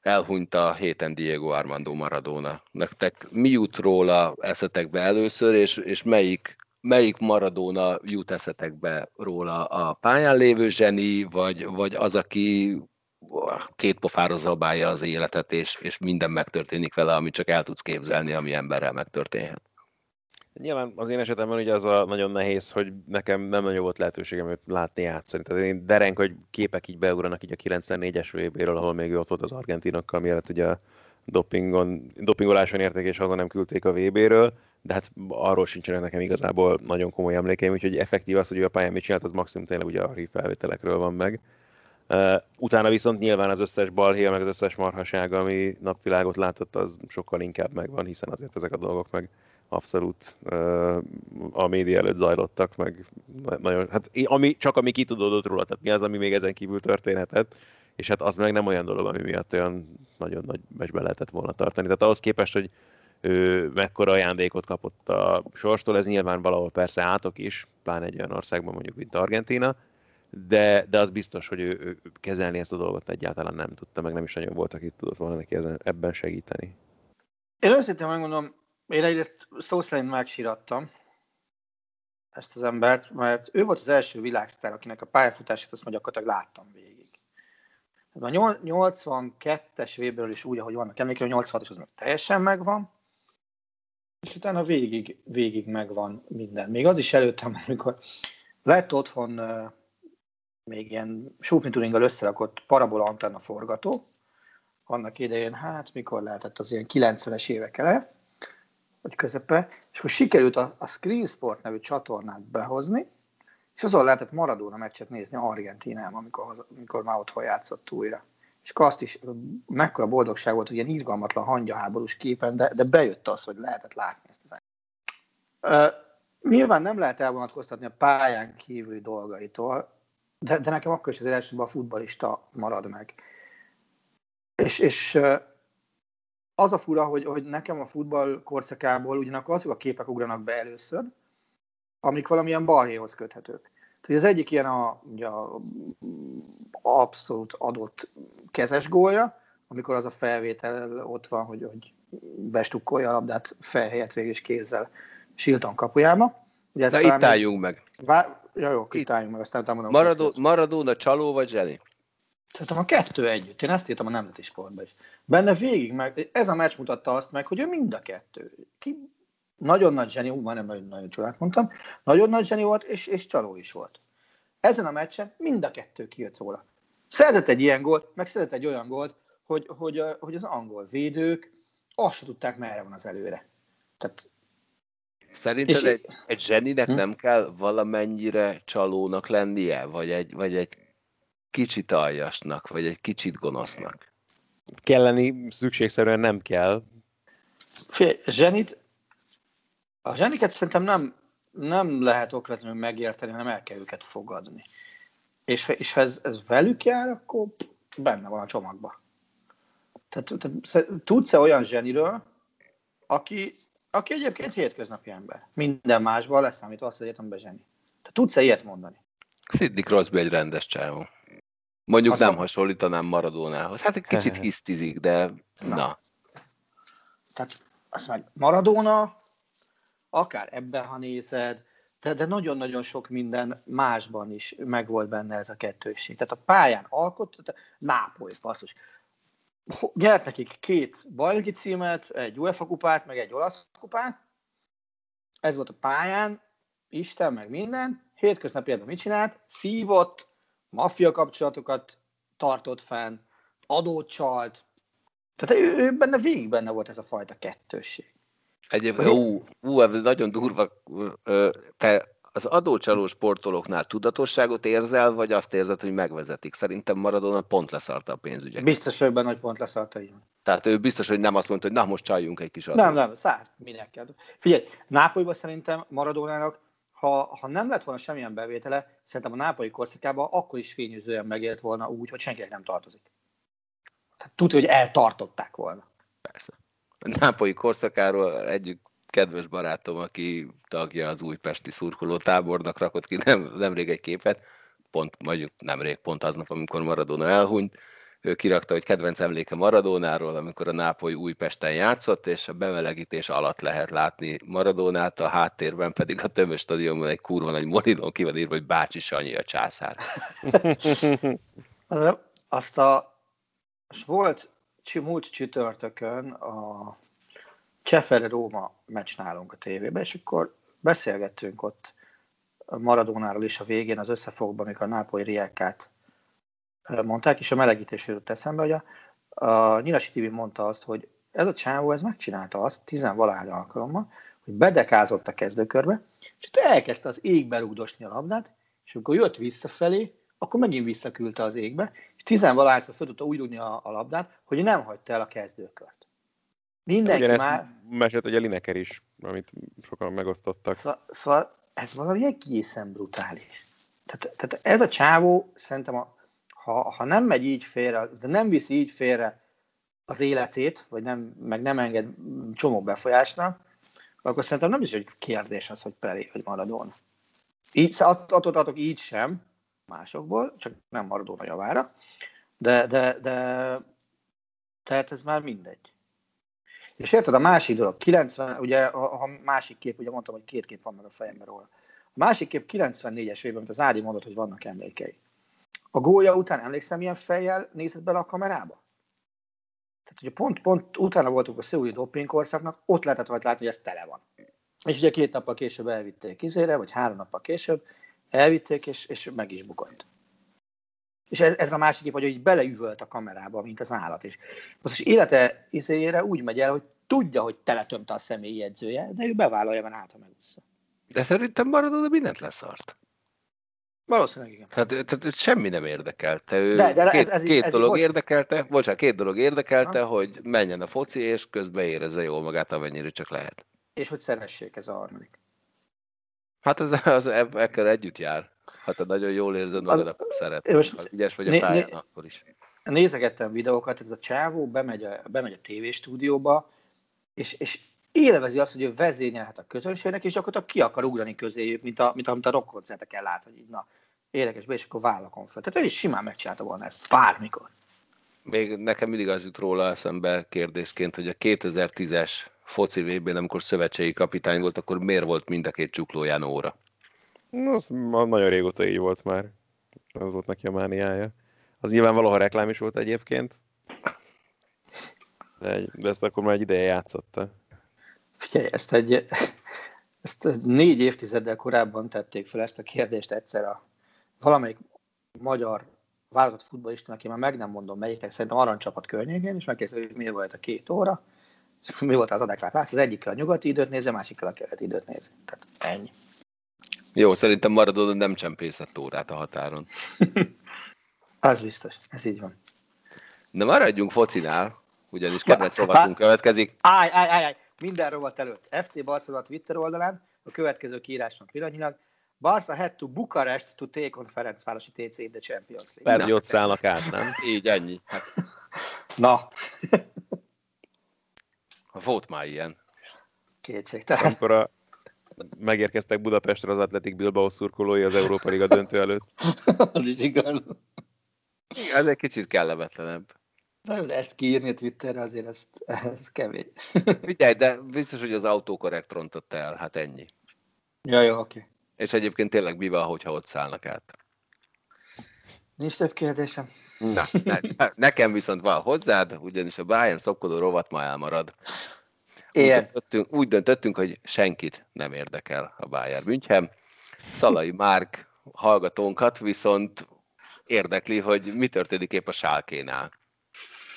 Elhunyt a héten Diego Armando Maradona. Nektek mi jut róla eszetekbe először, és, és melyik, melyik Maradona jut eszetekbe róla? A pályán lévő zseni, vagy, vagy az, aki két pofára zabálja az életet, és, és minden megtörténik vele, amit csak el tudsz képzelni, ami emberrel megtörténhet. Nyilván az én esetemben ugye az a nagyon nehéz, hogy nekem nem nagyon volt lehetőségem őt látni játszani. Tehát én derenk, hogy képek így beugranak így a 94-es VB-ről, ahol még ott volt az argentinokkal, mielőtt ugye a dopingon, dopingoláson érték, és haza nem küldték a VB-ről, de hát arról sincsenek nekem igazából nagyon komoly emlékeim, úgyhogy effektív az, hogy ő a pályán mit csinált, az maximum tényleg ugye a felvételekről van meg. Utána viszont nyilván az összes balhé, meg az összes marhaság, ami napvilágot látott, az sokkal inkább megvan, hiszen azért ezek a dolgok meg abszolút a média előtt zajlottak, meg na- nagyon, hát ami, csak ami kitudódott róla, tehát mi az, ami még ezen kívül történhetett, és hát az meg nem olyan dolog, ami miatt olyan nagyon nagy mesbe lehetett volna tartani. Tehát ahhoz képest, hogy ő mekkora ajándékot kapott a sorstól, ez nyilván valahol persze átok is, pláne egy olyan országban mondjuk, mint Argentína, de, de az biztos, hogy ő, ő kezelni ezt a dolgot egyáltalán nem tudta, meg nem is nagyon volt, aki tudott volna neki ebben segíteni. Én őszintén megmondom, én egyrészt szó szerint megsírattam ezt az embert, mert ő volt az első világsztár, akinek a pályafutását azt mondja, gyakorlatilag láttam végig. A nyol- 82-es véből is úgy, ahogy vannak emlékeim, a 86-os az meg teljesen megvan, és utána végig, végig megvan minden. Még az is előttem, amikor lett otthon még ilyen súfnituringgal összerakott parabola antenna forgató, annak idején, hát mikor lehetett az ilyen 90-es évek ele, vagy közepe, és akkor sikerült a, a Screen Sport nevű csatornát behozni, és azon lehetett Maradona meccset nézni Argentinában, amikor, amikor már otthon játszott újra. És akkor azt is, mekkora boldogság volt, hogy ilyen irgalmatlan hangyaháborús képen, de, de bejött az, hogy lehetett látni ezt az uh, Nyilván nem lehet elvonatkoztatni a pályán kívüli dolgaitól, de, de nekem akkor is az elsőben a futbalista marad meg. És, és az a fura, hogy, hogy nekem a futball korszakából ugyanakkor azok a képek ugranak be először, amik valamilyen balhéhoz köthetők. Tehát az egyik ilyen a, ugye a abszolút adott kezes gólja, amikor az a felvétel ott van, hogy, hogy bestukkolja a labdát fej helyett végül is kézzel Silton kapujába. Ugye Na itt álljunk meg. Vá... Ja, jó, itt, itt álljunk meg, aztán utána. Maradó, Maradona csaló vagy Zseni? Szerintem a kettő együtt. Én ezt írtam a nemzeti sportban is. Benne végig meg, ez a meccs mutatta azt meg, hogy ő mind a kettő. Ki, nagyon nagy zseni, ú, nem nagyon, nagyon csodát mondtam, nagyon nagy zseni volt, és, és csaló is volt. Ezen a meccsen mind a kettő kijött róla. Szerzett egy ilyen gólt, meg szerzett egy olyan gólt, hogy, hogy, hogy az angol védők azt se tudták, merre van az előre. Tehát Szerinted és egy, egy zseninek hm? nem kell valamennyire csalónak lennie, vagy egy, vagy egy kicsit aljasnak, vagy egy kicsit gonosznak? Kelleni szükségszerűen nem kell. Fél, zsenit, a zseniket szerintem nem, nem lehet okvetlenül megérteni, hanem el kell őket fogadni. És, és ha ez, ez velük jár, akkor benne van a csomagba. Tehát, tehát tudsz-e olyan zseniről, aki, aki egyébként hétköznapi ember? Minden másban leszámítva azt az egyetemben zseni. Tehát tudsz-e ilyet mondani? Sidney Crosby egy rendes csávó. Mondjuk azt nem a... hasonlítanám Maradónához. Hát egy kicsit hisztizik, de na. na. Tehát azt meg Maradona, akár ebben, ha nézed, de, de nagyon-nagyon sok minden másban is megvolt benne ez a kettőség. Tehát a pályán alkot, Nápoly, passzus. Nyert nekik két bajnoki címet, egy UEFA kupát, meg egy olasz kupát. Ez volt a pályán, Isten, meg minden. Hétköznapi mit csinált? Szívott, maffia kapcsolatokat tartott fenn, adót csalt. Tehát ő, ő benne végig benne volt ez a fajta kettősség. Egyébként, ú, ú, ez nagyon durva. Te az adócsaló sportolóknál tudatosságot érzel, vagy azt érzed, hogy megvezetik? Szerintem Maradona pont leszarta a pénzügyeket. Biztos, hogy benne, hogy pont leszarta, így Tehát ő biztos, hogy nem azt mondta, hogy na most csaljunk egy kis adót. Nem, nem, szárt, minek kell. Figyelj, Nápolyban szerintem Maradonának, ha, ha nem lett volna semmilyen bevétele, szerintem a nápolyi korszakában akkor is fényűzően megélt volna úgy, hogy senkinek nem tartozik. Tehát tudja, hogy eltartották volna. Persze a nápolyi korszakáról egyik kedves barátom, aki tagja az újpesti szurkoló tábornak rakott ki nem, nemrég egy képet, pont mondjuk nemrég, pont aznap, amikor Maradona elhunyt, ő kirakta, hogy kedvenc emléke Maradónáról, amikor a Nápoly Újpesten játszott, és a bemelegítés alatt lehet látni Maradónát, a háttérben pedig a tömös stadionban egy kurva nagy molinón ki van írva, hogy Bácsi Sanyi a császár. Azt a, volt múlt csütörtökön a Csefere Róma meccs nálunk a tévében, és akkor beszélgettünk ott Maradónáról is a végén az összefogban, amikor a Nápoly Riekát mondták, és a melegítésről jött eszembe, hogy a, a Nyilasi TV mondta azt, hogy ez a csávó, ez megcsinálta azt tizenvalány alkalommal, hogy bedekázott a kezdőkörbe, és ott elkezdte az égbe rúgdosni a labdát, és amikor jött visszafelé, akkor megint visszaküldte az égbe, és tizenvalahányszor fel tudta úgy rúgni a, a labdát, hogy nem hagyta el a kezdőkört. Mindenki Ugyanezt már... mesélt, a Lineker is, amit sokan megosztottak. Szóval, szóval ez valami egészen brutális. Tehát, tehát ez a csávó szerintem, a, ha, ha nem megy így félre, de nem viszi így félre az életét, vagy nem, meg nem enged csomó befolyásnak, akkor szerintem nem is egy kérdés az, hogy Pelé vagy Maradona. Így, attól tartok így sem, másokból, csak nem Maradona javára, de, de, de tehát ez már mindegy. És érted, a másik dolog, 90, ugye a, a másik kép, ugye mondtam, hogy két kép van meg a fejemben róla. A másik kép 94-es évben, amit az Ádi mondott, hogy vannak emlékei. A gólya után emlékszem, milyen fejjel nézett bele a kamerába? Tehát ugye pont, pont utána voltunk a szőúli dopingkorszaknak, ott lehetett rajta látni, hogy ez tele van. És ugye két nappal később elvitték izére, vagy három nappal később, elvitték, és, és meg is bukott. És ez, ez a másik kép, hogy így beleüvölt a kamerába, mint az állat is. Most is élete izéjére úgy megy el, hogy tudja, hogy teletömte a személyi jegyzője, de ő bevállalja, mert hát, ha megúszza. De szerintem maradod, mindent leszart. Valószínűleg igen. Tehát, tehát semmi nem érdekelte. Ő de, de két, ez, ez, két ez dolog érdekelte, bocsánat, két dolog érdekelte, ha? hogy menjen a foci, és közben érezze jól magát, amennyire csak lehet. És hogy szeressék ez a harmadik. Hát az, az ekkel együtt jár. Hát te nagyon jól érzed magad, akkor szeret. Most, ha ügyes vagy a pályán, né, akkor is. Nézegettem videókat, ez a csávó bemegy a, bemegy a tévéstúdióba, és, és élvezi azt, hogy ő vezényelhet a közönségnek, és gyakorlatilag ki akar ugrani közéjük, mint, a, mint amit a rockkoncerteken lát, hogy így, na, érdekes, és akkor vállakon fel. Tehát ő is simán megcsinálta volna ezt, bármikor. Még nekem mindig az jut róla eszembe kérdésként, hogy a 2010-es foci vb amikor szövetségi kapitány volt, akkor miért volt mind a két csuklóján óra? Az nagyon régóta így volt már. Az volt neki a mániája. Az nyilván valaha reklám is volt egyébként. De, egy, de ezt akkor már egy ideje játszotta. Figyelj, ezt egy, ezt négy évtizeddel korábban tették fel ezt a kérdést egyszer a valamelyik magyar válogatott futballista, aki már meg nem mondom melyiknek, szerintem aranycsapat környékén, és megkérdezte, hogy mi volt a két óra, és mi volt az adekvát válasz, az egyikkel a nyugati időt nézi, a másikkel a keleti időt nézi. Tehát ennyi. Jó, szerintem Maradona nem csempészett órát a határon. az biztos, ez így van. Na maradjunk focinál, ugyanis kedvenc rovatunk következik. Állj, állj, állj, állj, minden rovat előtt. FC Barcelona Twitter oldalán a következő kiíráson pillanatnyilag Barca had to Bukarest to take on Ferencvárosi TC in the Champions League. Hogy ott szállnak át, nem? Így, ennyi. Hát, Na, volt már ilyen. kétségtelen. Amikor a, megérkeztek Budapestre az Atletik Bilbao szurkolói az Európa Liga döntő előtt. az is igaz. Ez egy kicsit kellemetlenebb. Na jó, de ezt kiírni a Twitterre azért ez, ez kevés. Figyelj, de biztos, hogy az autokorrekt rontott el, hát ennyi. ja, jó, oké. És egyébként tényleg mi van, hogyha ott szállnak át? Nincs több kérdésem. Na, ne, nekem viszont van hozzád, ugyanis a Bayern szopkodó rovat ma elmarad. Úgy Ilyen. döntöttünk, úgy döntöttünk, hogy senkit nem érdekel a Bayern München. Szalai Márk hallgatónkat viszont érdekli, hogy mi történik épp a Sálkénál.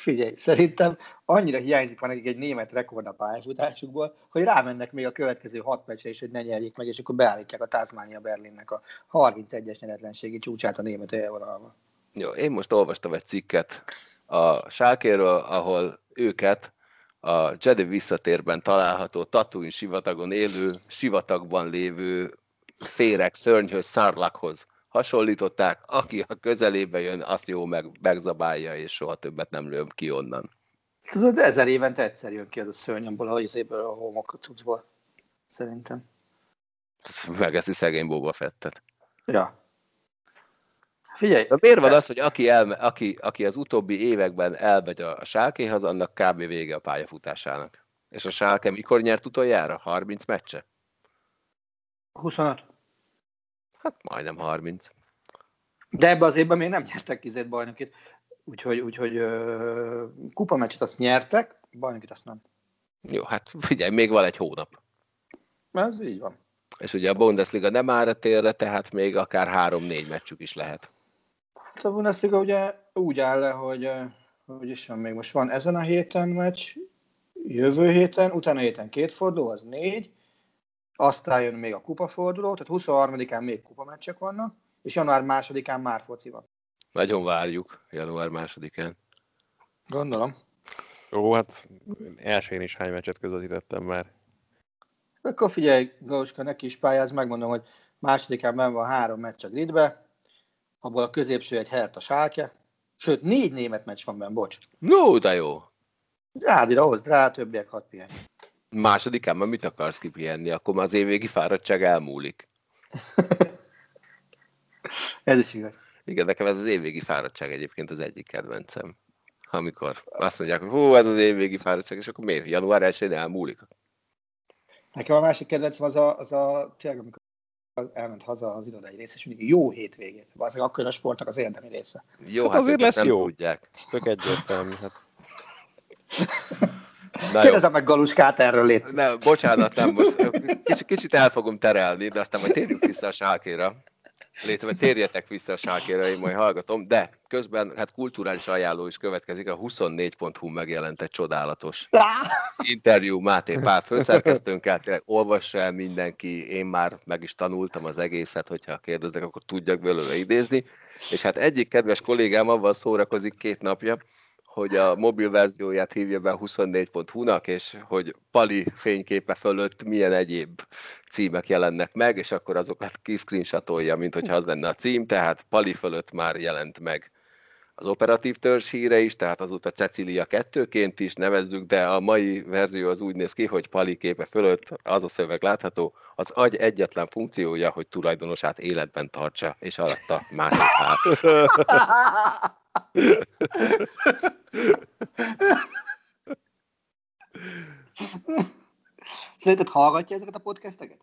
Figyelj, szerintem annyira hiányzik van nekik egy német rekord a pályafutásukból, hogy rámennek még a következő hat meccsre is, hogy ne nyerjék meg, és akkor beállítják a Tasmania Berlinnek a 31-es nyeretlenségi csúcsát a német élvonalba. Jó, én most olvastam egy cikket a Sálkéről, ahol őket a Jedi visszatérben található Tatooine sivatagon élő, sivatagban lévő féreg szörnyhöz, szárlakhoz hasonlították, aki a közelébe jön, azt jó meg, megzabálja, és soha többet nem lő ki onnan. Tudod, ezer évente egyszer jön ki az a szörnyambból, a izéből a homok cuccból. Szerintem. Megeszi szegény Boba Fettet. Ja. Figyelj, De miért van az, hogy aki, elme, aki, aki az utóbbi években elmegy a Sálkéhoz, annak kb. vége a pályafutásának? És a Sálke mikor nyert utoljára? 30 meccse? 25. Hát majdnem 30. De ebbe az évben még nem nyertek kizét bajnokit, úgyhogy, úgyhogy kupameccset azt nyertek, bajnokit azt nem. Jó, hát figyelj, még van egy hónap. Ez így van. És ugye a Bundesliga nem áll a térre, tehát még akár három-négy meccsük is lehet. Hát A Bundesliga ugye úgy áll le, hogy, hogy is van még most van ezen a héten meccs, jövő héten, utána héten két forduló, az négy, aztán jön még a kupaforduló, tehát 23-án még kupameccsek vannak, és január másodikán már foci van. Nagyon várjuk január másodikán. Gondolom. Jó, hát elsőn is hány meccset közvetítettem már. Akkor figyelj, Galuska, neki is pályáz, megmondom, hogy másodikán benn van három meccs a gridbe, abból a középső egy helyett a sálke, sőt, négy német meccs van benn, bocs. No, de jó. Rádira hozd rá, többiek hat pihenj. Másodikán már mit akarsz kipihenni? Akkor már az évvégi fáradtság elmúlik. Ez is igaz. Igen, nekem ez az évvégi fáradtság egyébként az egyik kedvencem. Amikor azt mondják, hogy hú, ez az évvégi fáradtság, és akkor miért? Január 1-én elmúlik. Nekem a másik kedvencem az a, az a tényleg, amikor elment haza az irodai rész, és mindig jó hétvégét. Azért akkor a sportnak az érdemi része. Jó, Hát hát, azért lesz nem jó. tudják. Tök egyértelmű. Hát Na. Kérdezem meg Galuskát erről létsz. Nem, bocsánat, nem, most kicsit, kicsit el fogom terelni, de aztán majd térjünk vissza a sálkéra. Létre, térjetek vissza a sálkéra, én majd hallgatom, de közben hát kulturális ajánló is következik, a 24.hu megjelent egy csodálatos interjú Máté Pál főszerkesztőnkkel, tényleg olvassa el mindenki, én már meg is tanultam az egészet, hogyha kérdeznek, akkor tudjak belőle idézni, és hát egyik kedves kollégám avval szórakozik két napja, hogy a mobil verzióját hívja be a 24.hu-nak, és hogy Pali fényképe fölött milyen egyéb címek jelennek meg, és akkor azokat kiscreenshotolja, mint hogyha az lenne a cím, tehát Pali fölött már jelent meg az operatív törzs híre is, tehát azóta Cecilia kettőként is nevezzük, de a mai verzió az úgy néz ki, hogy Pali képe fölött az a szöveg látható, az agy egyetlen funkciója, hogy tulajdonosát életben tartsa, és alatta másik át. Szerinted hallgatja ezeket a podcasteket?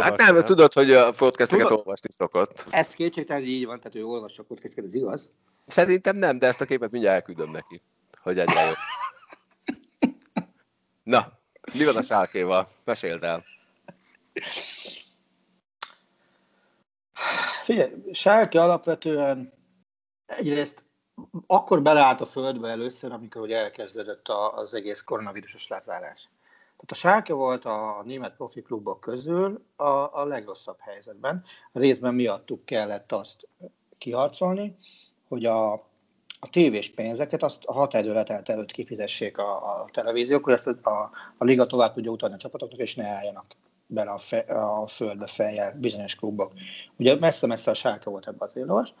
hát nem, tudod, hogy a podcasteket tudod? olvasni szokott. Ez kétségtelen, hogy így van, tehát ő olvassa a podcasteket, ez igaz? Szerintem nem, de ezt a képet mindjárt elküldöm neki, hogy egyre. Na, mi van a sálkéval? Meséld el. Figyelj, Sálke alapvetően egyrészt akkor beleállt a földbe először, amikor ugye elkezdődött az egész koronavírusos lezárás. Tehát a Sálke volt a német profi klubok közül a, a legrosszabb helyzetben. A részben miattuk kellett azt kiharcolni, hogy a, a tévés pénzeket azt a határidő letelt előtt kifizessék a, a televíziók, hogy ezt a, a, a liga tovább tudja utalni a csapatoknak, és ne álljanak bele a, fe, a földbe fejjel bizonyos klubok. Ugye messze-messze a sárka volt ebben az éllovas.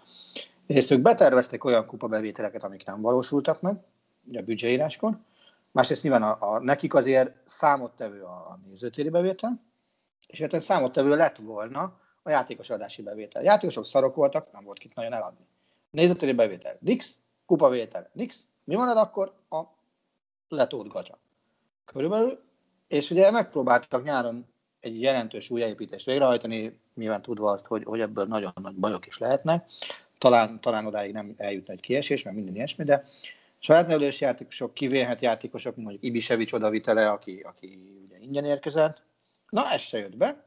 És ők beterveztek olyan kupabevételeket, amik nem valósultak meg, ugye a büdzséíráskor. Másrészt nyilván a, a, nekik azért számottevő a, a nézőtéri bevétel, és hát számottevő lett volna a játékos adási bevétel. A játékosok szarok voltak, nem volt kit nagyon eladni. Nézőtéri bevétel, nix, kupavétel, nix. Mi marad akkor? A letót gatya. Körülbelül. És ugye megpróbáltak nyáron egy jelentős újjáépítést végrehajtani, nyilván tudva azt, hogy, hogy ebből nagyon nagy bajok is lehetnek. Talán, talán odáig nem eljutna egy kiesés, mert minden ilyesmi, de saját nevelős játékosok, kivélhet játékosok, mondjuk Ibisevics odavitele, aki, aki ugye ingyen érkezett. Na, ez se jött be.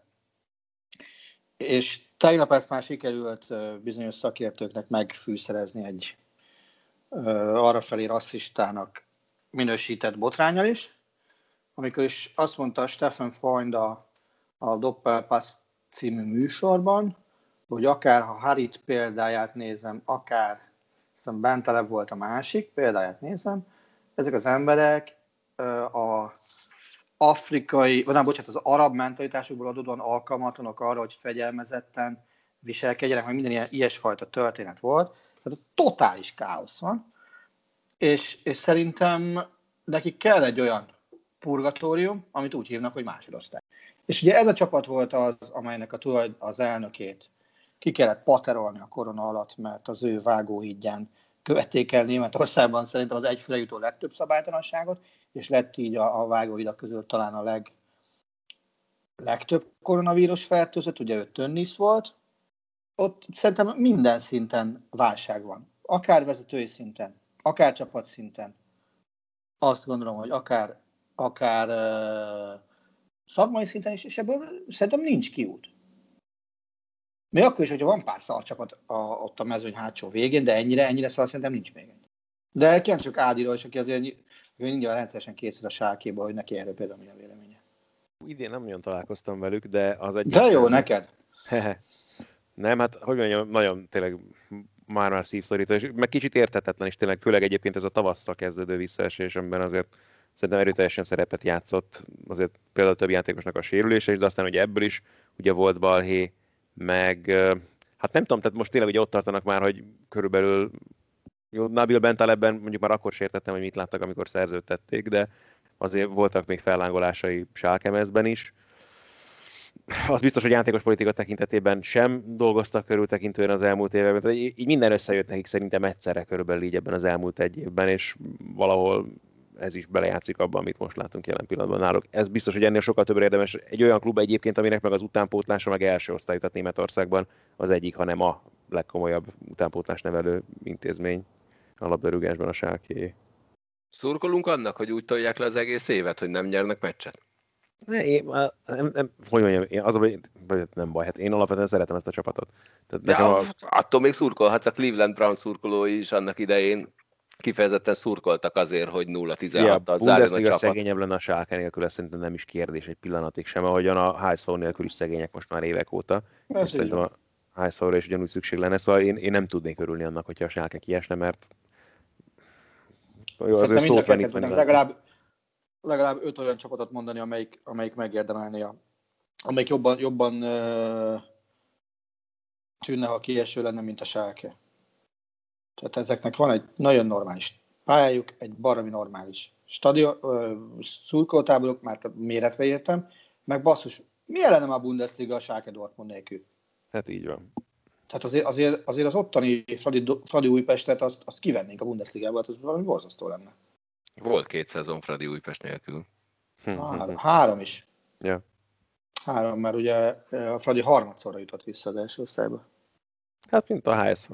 És tegnap ezt már sikerült bizonyos szakértőknek megfűszerezni egy arra felé rasszistának minősített botrányal is, amikor is azt mondta Stefan Freund a a Doppelpass című műsorban, hogy akár ha Harit példáját nézem, akár hiszem Benteleb volt a másik, példáját nézem, ezek az emberek a afrikai, vagy nem, bocsánat, az arab mentalitásukból adódóan alkalmatlanok arra, hogy fegyelmezetten viselkedjenek, meg minden ilyen, ilyesfajta történet volt. Tehát totális káosz van. És, és szerintem nekik kell egy olyan purgatórium, amit úgy hívnak, hogy másodosztály. És ugye ez a csapat volt az, amelynek a tulaj, az elnökét ki kellett paterolni a korona alatt, mert az ő vágóhídján követték el Németországban szerintem az egyfőre jutó legtöbb szabálytalanságot, és lett így a, a vágóhidak közül talán a leg, legtöbb koronavírus fertőzött, ugye ő Tönnisz volt, ott szerintem minden szinten válság van. Akár vezetői szinten, akár csapat szinten. Azt gondolom, hogy akár, akár uh, szakmai szinten is, és ebből szerintem nincs kiút. Még akkor is, hogyha van pár szarcsapat a, ott a mezőny hátsó végén, de ennyire, ennyire szar szerintem nincs még. De csak Ádiról is, aki azért mindjárt rendszeresen készül a sárkéba, hogy neki erről például mi a véleménye. Idén nem nagyon találkoztam velük, de az egy... De jó, neked! nem, hát hogy mondjam, nagyon tényleg már-már szívszorító, és meg kicsit értetetlen is tényleg, főleg egyébként ez a tavasszal kezdődő visszaesésemben azért szerintem erőteljesen szerepet játszott azért például több játékosnak a sérülése is, de aztán ugye ebből is ugye volt balhé, meg hát nem tudom, tehát most tényleg ugye ott tartanak már, hogy körülbelül jó, Nabil Bentalebben mondjuk már akkor sértettem, hogy mit láttak, amikor szerződtették, de azért voltak még fellángolásai Sálkemezben is. Az biztos, hogy játékos politika tekintetében sem dolgoztak körültekintően az elmúlt években. Tehát így minden összejött nekik szerintem egyszerre körülbelül így ebben az elmúlt egy évben, és valahol ez is belejátszik abban, amit most látunk jelen pillanatban náluk. Ez biztos, hogy ennél sokkal többre érdemes. Egy olyan klub egyébként, aminek meg az utánpótlása meg első osztályú, tehát Németországban az egyik, hanem a legkomolyabb utánpótlás nevelő intézmény a labdarúgásban a sálké. Szurkolunk annak, hogy úgy tolják le az egész évet, hogy nem nyernek meccset? Ne, én, nem, nem, hogy mondjam, én az a baj, nem baj, hát én alapvetően szeretem ezt a csapatot. Tehát ja, a... attól még szurkolhatsz, a Cleveland Brown szurkolói is annak idején kifejezetten szurkoltak azért, hogy 0-16-tal zárjon a csapat. szegényebb lenne a Schalke nélkül, ez szerintem nem is kérdés egy pillanatig sem, ahogyan a HSV nélkül is szegények most már évek óta. Ez és szerintem a HSV-ra is ugyanúgy szükség lenne, szóval én, én nem tudnék örülni annak, hogyha a Schalke kiesne, mert azért szót venni, legalább, legalább öt olyan csapatot mondani, amelyik, amelyik megérdemelni a, amelyik jobban, jobban uh, tűnne, ha kieső lenne, mint a Schalke. Tehát ezeknek van egy nagyon normális pályájuk, egy baromi normális stadion, szurkoltáborok, már méretve értem, meg basszus, mi lenne a Bundesliga a Schalke Dortmund nélkül? Hát így van. Tehát azért, azért, azért az ottani Fradi, Fradi Újpestet azt, azt kivennénk a Bundesligába, hát az valami borzasztó lenne. Volt két szezon Fradi Újpest nélkül. Három, három is. Ja. Három, mert ugye a Fradi harmadszorra jutott vissza az első osztályba. Hát, mint a HSV.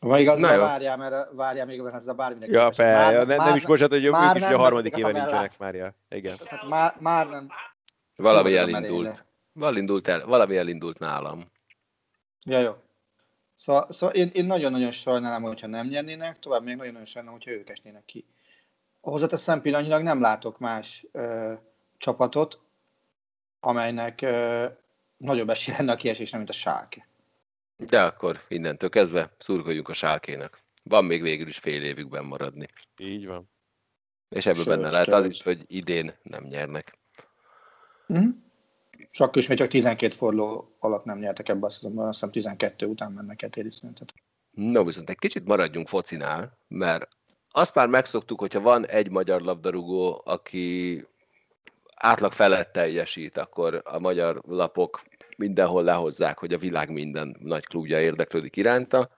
Vagy igaz, Na várjál, mert várjál még, mert ez a bárminek. Ja, képest. pe, Már- nem, már nem is bocsánat, hogy ők is nem a harmadik éve nincsenek már. Ja. Igen. Hát már, már nem. Valami Nem elindult. Valami elindult, el, valami elindult nálam. Ja, jó. Szóval, szóval én, én nagyon-nagyon sajnálom, hogyha nem nyernének, tovább még nagyon-nagyon sajnálom, hogyha ők esnének ki. Hozzáteszem, pillanatnyilag nem látok más ö, csapatot, amelynek ö, nagyobb esély lenne a kiesésre, mint a Schalke. De akkor innentől kezdve szurkoljunk a sálkének. Van még végül is fél évükben maradni. Így van. És ebből Sőt, benne lehet az is, hogy idén nem nyernek. Mm. És akkor is még csak 12 forduló alatt nem nyertek ebbe a szezonban, azt hiszem 12 után mennek el téli szünetet. No, viszont egy kicsit maradjunk focinál, mert azt már megszoktuk, hogyha van egy magyar labdarúgó, aki átlag felett teljesít, akkor a magyar lapok mindenhol lehozzák, hogy a világ minden nagy klubja érdeklődik iránta.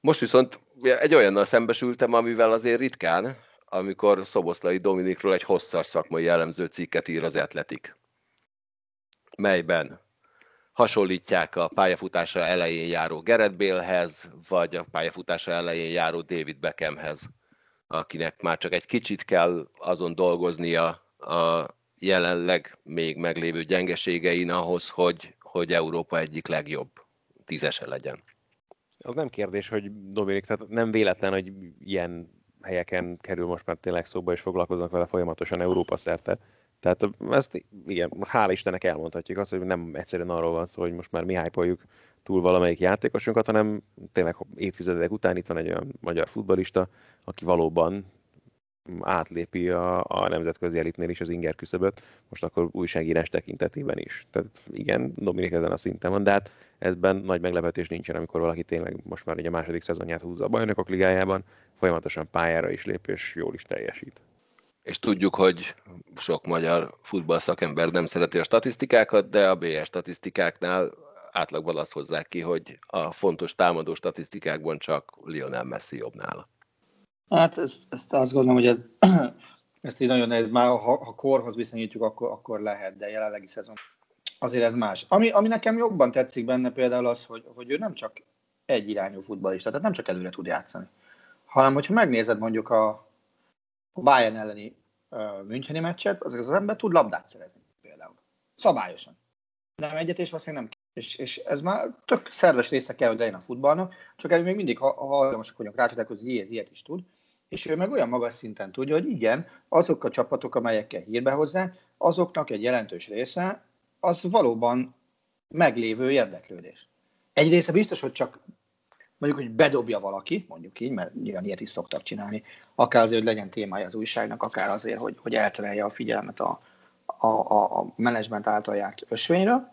Most viszont egy olyannal szembesültem, amivel azért ritkán, amikor Szoboszlai Dominikról egy hosszas szakmai jellemző cikket ír az Atletik, melyben hasonlítják a pályafutása elején járó Gerett Balehez, vagy a pályafutása elején járó David Beckhamhez, akinek már csak egy kicsit kell azon dolgoznia a jelenleg még meglévő gyengeségein ahhoz, hogy, hogy Európa egyik legjobb tízese legyen. Az nem kérdés, hogy Dominik, tehát nem véletlen, hogy ilyen helyeken kerül most már tényleg szóba, és foglalkoznak vele folyamatosan Európa szerte. Tehát ezt igen, hála Istennek elmondhatjuk azt, hogy nem egyszerűen arról van szó, hogy most már mi hype túl valamelyik játékosunkat, hanem tényleg évtizedek után itt van egy olyan magyar futbalista, aki valóban átlépi a, a nemzetközi elitnél is az inger küszöböt, most akkor újságírás tekintetében is. Tehát igen, Dominik ezen a szinten van, de hát ebben nagy meglepetés nincsen, amikor valaki tényleg most már ugye a második szezonját húzza a bajnokok ligájában, folyamatosan pályára is lép, és jól is teljesít. És tudjuk, hogy sok magyar futballszakember nem szereti a statisztikákat, de a BS statisztikáknál átlagban azt hozzák ki, hogy a fontos támadó statisztikákban csak Lionel Messi jobb nála. Hát ezt, ezt azt gondolom, hogy ez, ezt így nagyon nehéz, már ha, ha korhoz viszonyítjuk, akkor, akkor lehet, de jelenlegi szezon azért ez más. Ami, ami nekem jobban tetszik benne például az, hogy, hogy ő nem csak egy irányú futballista, tehát nem csak előre tud játszani, hanem hogyha megnézed mondjuk a, a Bayern elleni uh, Müncheni meccset, az, az ember tud labdát szerezni például. Szabályosan. Nem egyet, és valószínűleg nem és, és ez már tök szerves része kell, hogy legyen a futballnak, csak ez még mindig ha- hajlamosak vagyunk rácsodálkozni, hogy ilyet, ilyet is tud. És ő meg olyan magas szinten tudja, hogy igen, azok a csapatok, amelyekkel hírbe hozzák, azoknak egy jelentős része az valóban meglévő érdeklődés. Egy része biztos, hogy csak mondjuk, hogy bedobja valaki, mondjuk így, mert nyilván ilyet is szoktak csinálni, akár azért, hogy legyen témája az újságnak, akár azért, hogy, hogy elterelje a figyelmet a, a, a, a menedzsment által járt ösvényről.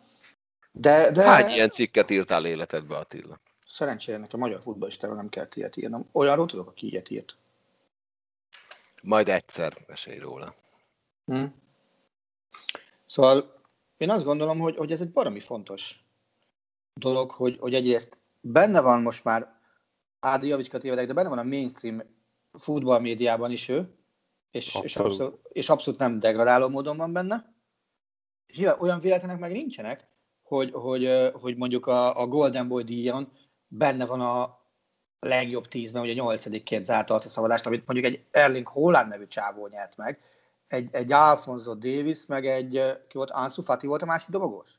De, de Hány ilyen cikket írtál életedbe, Attila? szerencsére nekem magyar futballistáról nem kell ilyet írnom. Olyanról tudok, aki ilyet írt. Majd egyszer mesélj róla. Hm. Szóval én azt gondolom, hogy, hogy ez egy baromi fontos dolog, hogy, hogy egyrészt benne van most már, Ádi Javicska tévedek, de benne van a mainstream futball médiában is ő, és abszolút. És, Abszolút. és abszolút nem degradáló módon van benne. És olyan véletlenek meg nincsenek, hogy, hogy, hogy mondjuk a, a Golden Boy díjon benne van a legjobb tízben, ugye a nyolcadikként zárt azt a szavazást, amit mondjuk egy Erling Haaland nevű csávó nyert meg, egy, egy Alfonso Davis, meg egy, ki volt, Ansu Fati volt a másik dobogós?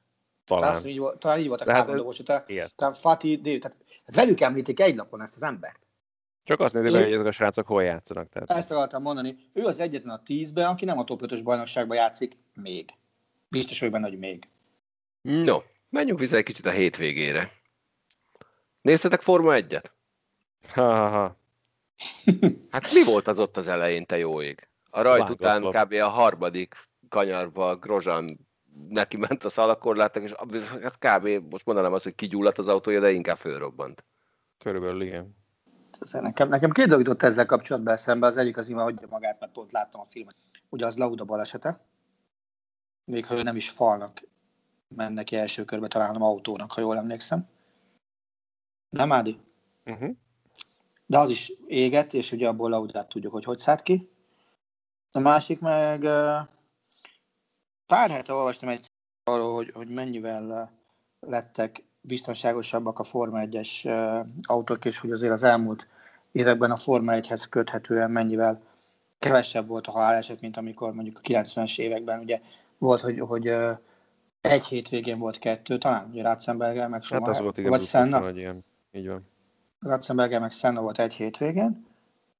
Talán, Talán. így volt, talán így volt a három dobogós, talán, Igen. talán Fati, Davis, tehát velük említik egy lapon ezt az embert. Csak azt nézik, Én- hogy ezek a srácok hol játszanak. Tehát. Ezt akartam mondani. Ő az egyetlen a tízben, aki nem a top 5-ös bajnokságban játszik még. Biztos vagyok benne, hogy még. No, menjünk vissza egy kicsit a hétvégére. Néztetek Forma 1-et? Ha, ha, ha. Hát mi volt az ott az elején, te jó ég? A rajt Vágaszlap. után kb. a harmadik kanyarba Grozan neki ment a szalakorlátok, és ez kb. most mondanám azt, hogy kigyulladt az autója, de inkább fölrobbant. Körülbelül igen. Szóval Nekem, nekem két dolog jutott ezzel kapcsolatban eszembe. Az egyik az ima adja magát, mert pont láttam a filmet. Ugye az Lauda balesete. Még ha ő nem is falnak mennek ki első körbe, talán autónak, ha jól emlékszem. Nem, Ádi? Uh-huh. De az is éget, és ugye abból Laudát tudjuk, hogy hogy szállt ki. A másik meg pár hete olvastam egy arról, hogy, hogy mennyivel lettek biztonságosabbak a Forma 1-es autók, és hogy azért az elmúlt években a Forma 1-hez köthetően mennyivel kevesebb volt a haláleset, mint amikor mondjuk a 90-es években ugye volt, hogy, hogy egy hétvégén volt kettő, talán ugye Ratzenberger, meg Hát az volt igen, vagy Senna. Ilyen. Így van. Ratzenberger, meg Senna volt egy hétvégén,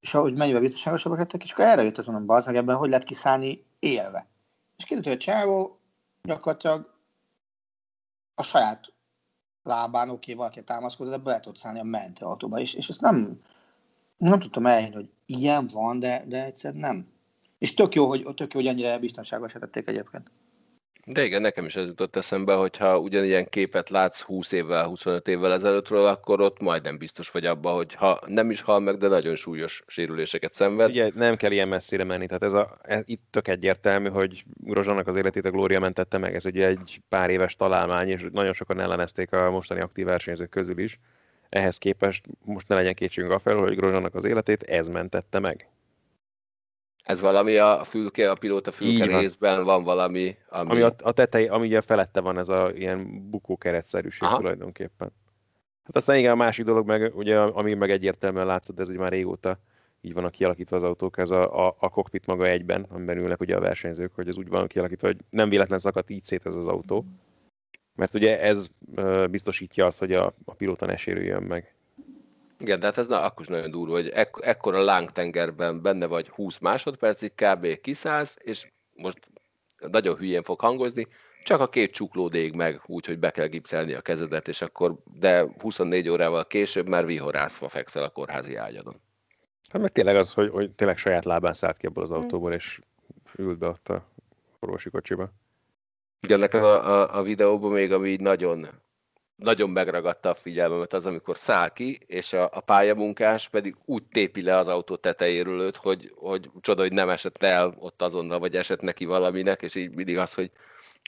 és ahogy mennyivel biztonságosabbak lettek, és akkor erre jött az mondom, bazd meg ebben, hogy lehet kiszállni élve. És kiderült, hogy a csávó gyakorlatilag a saját lábán, oké, okay, valaki támaszkodott, de be tudott szállni a mentőautóba, és, és ezt nem, nem tudtam elhinni, hogy ilyen van, de, de egyszer nem. És tök jó, hogy, tök jó, hogy ennyire biztonságos tették egyébként. De igen, nekem is ez jutott eszembe, hogyha ugyanilyen képet látsz 20 évvel, 25 évvel ezelőttről, akkor ott majdnem biztos vagy abban, hogy ha nem is hal meg, de nagyon súlyos sérüléseket szenved. Ugye nem kell ilyen messzire menni, tehát ez, a, ez itt tök egyértelmű, hogy Grozsának az életét a Glória mentette meg, ez ugye egy pár éves találmány, és nagyon sokan ellenezték a mostani aktív versenyzők közül is. Ehhez képest most ne legyen kétségünk a felől, hogy Grozsának az életét ez mentette meg. Ez valami a fülke, a pilóta fülke van. részben van valami, ami... Ami a, a tetej, ami ugye felette van ez a ilyen bukókeretszerűség Aha. tulajdonképpen. Hát aztán igen, a másik dolog meg, ugye, ami meg egyértelműen látszott, ez ugye már régóta így van kialakítva az autók, ez a, a, a cockpit maga egyben, amiben ülnek ugye a versenyzők, hogy ez úgy van kialakítva, hogy nem véletlen szakadt így szét ez az autó. Mert ugye ez biztosítja azt, hogy a, a pilóta ne sérüljön meg. Igen, de hát ez na, akkor is nagyon durva, hogy ek- ekkora lángtengerben benne vagy 20 másodpercig kb. kiszállsz, és most nagyon hülyén fog hangozni, csak a két csuklód meg, úgyhogy be kell gipszelni a kezedet, és akkor, de 24 órával később már vihorászva fekszel a kórházi ágyadon. Hát meg tényleg az, hogy, hogy tényleg saját lábán szállt ki ebből az autóból, és ült be ott a orvosi kocsiba. Igen, nekem a, a, a videóban még, ami így nagyon nagyon megragadta a figyelmemet az, amikor száll ki, és a, a pályamunkás pedig úgy tépi le az autó tetejéről őt, hogy, hogy csoda, hogy nem esett el ott azonnal, vagy esett neki valaminek, és így mindig az, hogy,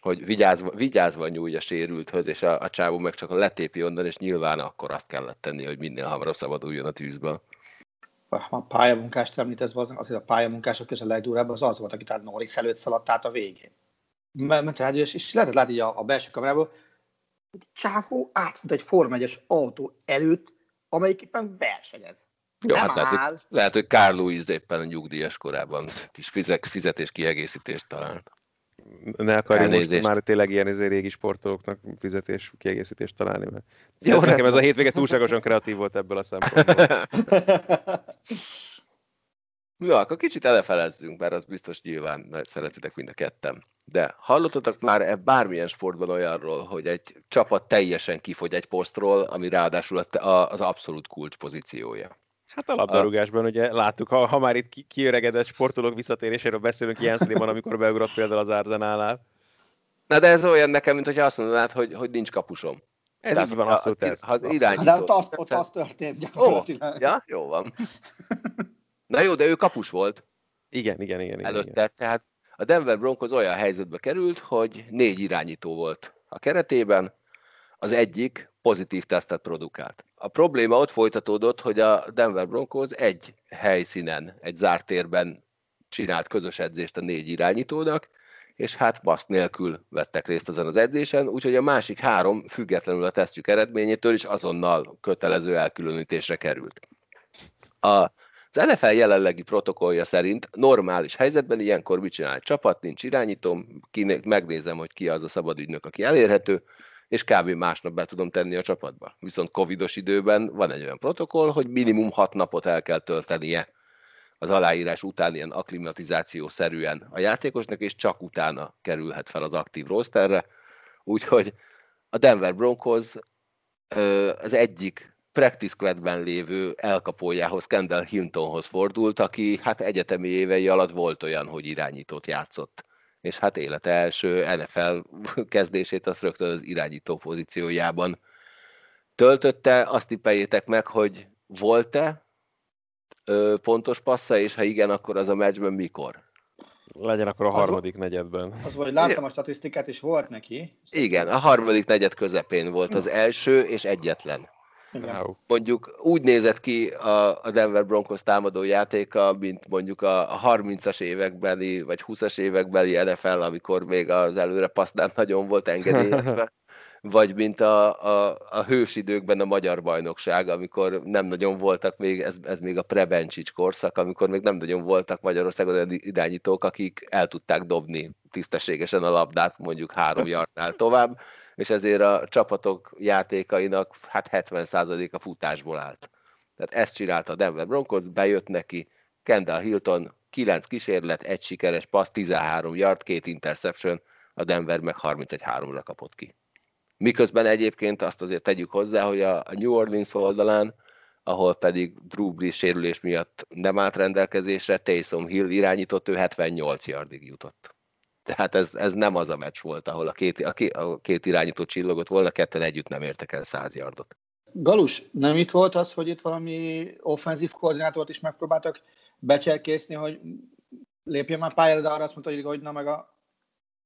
hogy vigyázva, vigyázva nyújj a sérülthöz, és a, a csávó meg csak a letépi onnan, és nyilván akkor azt kellett tenni, hogy minél hamarabb szabaduljon a tűzből. A pályamunkást említesz, azért a pályamunkások közül a legdurább az az volt, aki tehát Norris előtt szaladt át a végén. Mert, mert és, és lehetett látni a, a belső kamerából, hogy csávó átfut egy Form 1 autó előtt, amelyik éppen versenyez. Jó, Nem hát lehet, áll. hogy, lehet, hogy Carl Lewis éppen a nyugdíjas korában kis fizek, fizetés kiegészítést talált. Ne akarja most már tényleg ilyen ezért régi sportolóknak fizetés kiegészítést találni, mert Jó, nekem ez a hétvége túlságosan kreatív volt ebből a szempontból. Ja, akkor kicsit elefelezzünk, mert az biztos nyilván szeretitek mind a ketten. De hallottatok már -e bármilyen sportban olyanról, hogy egy csapat teljesen kifogy egy posztról, ami ráadásul az abszolút kulcs pozíciója? Hát a labdarúgásban ugye láttuk, ha, ha már itt ki, kiöregedett sportolók visszatéréséről beszélünk, Jens van, amikor beugrott például az Arzenálnál. Na de ez olyan nekem, mint hogy azt mondanád, hogy, hogy nincs kapusom. Ez Tehát, így van, abszolút ez. Ha az irányító... De ott az, ott az történt gyakorlatilag. Oh, ja, jó van. Na jó, de ő kapus volt. Igen, igen, igen. Előtte, igen. tehát a Denver Broncos olyan helyzetbe került, hogy négy irányító volt a keretében, az egyik pozitív tesztet produkált. A probléma ott folytatódott, hogy a Denver Broncos egy helyszínen, egy zárt térben csinált közös edzést a négy irányítónak, és hát baszt nélkül vettek részt ezen az edzésen, úgyhogy a másik három függetlenül a tesztjük eredményétől is azonnal kötelező elkülönítésre került. A az NFL jelenlegi protokollja szerint normális helyzetben ilyenkor mit csinál egy csapat, nincs irányítom, kinek megnézem, hogy ki az a szabad ügynök, aki elérhető, és kb. másnap be tudom tenni a csapatba. Viszont covidos időben van egy olyan protokoll, hogy minimum hat napot el kell töltenie az aláírás után ilyen akklimatizáció szerűen a játékosnak, és csak utána kerülhet fel az aktív rosterre. Úgyhogy a Denver Broncos az egyik practice squadben lévő elkapójához, Kendall Hintonhoz fordult, aki hát egyetemi évei alatt volt olyan, hogy irányítót játszott. És hát élete első NFL kezdését azt rögtön az irányító pozíciójában töltötte. Azt tippeljétek meg, hogy volt-e ö, pontos passza, és ha igen, akkor az a meccsben mikor? Legyen akkor a harmadik az, negyedben. Az vagy láttam a statisztikát, és volt neki. Igen, a harmadik negyed közepén volt az első, és egyetlen. Wow. mondjuk úgy nézett ki a, Denver Broncos támadó játéka, mint mondjuk a, a 30-as évekbeli, vagy 20-as évekbeli NFL, amikor még az előre passz nem nagyon volt engedélyezve, vagy mint a, a, a hősidőkben a magyar bajnokság, amikor nem nagyon voltak még, ez, ez még a Prebencsics korszak, amikor még nem nagyon voltak Magyarországon olyan irányítók, akik el tudták dobni tisztességesen a labdát mondjuk három yardnál tovább, és ezért a csapatok játékainak hát 70%-a futásból állt. Tehát ezt csinálta a Denver Broncos, bejött neki, Kendall Hilton, 9 kísérlet, egy sikeres passz, 13 yard, két interception, a Denver meg 31-3-ra kapott ki. Miközben egyébként azt azért tegyük hozzá, hogy a New Orleans oldalán, ahol pedig Drew Brees sérülés miatt nem állt rendelkezésre, Taysom Hill irányított, ő 78 yardig jutott. Tehát ez, ez nem az a meccs volt, ahol a két, a két, a két irányító csillogott volna, ketten együtt nem értek el 100 yardot. Galus, nem itt volt az, hogy itt valami offenzív koordinátort is megpróbáltak becserkészni, hogy lépjen már pályára, de arra azt mondta, hogy na meg a,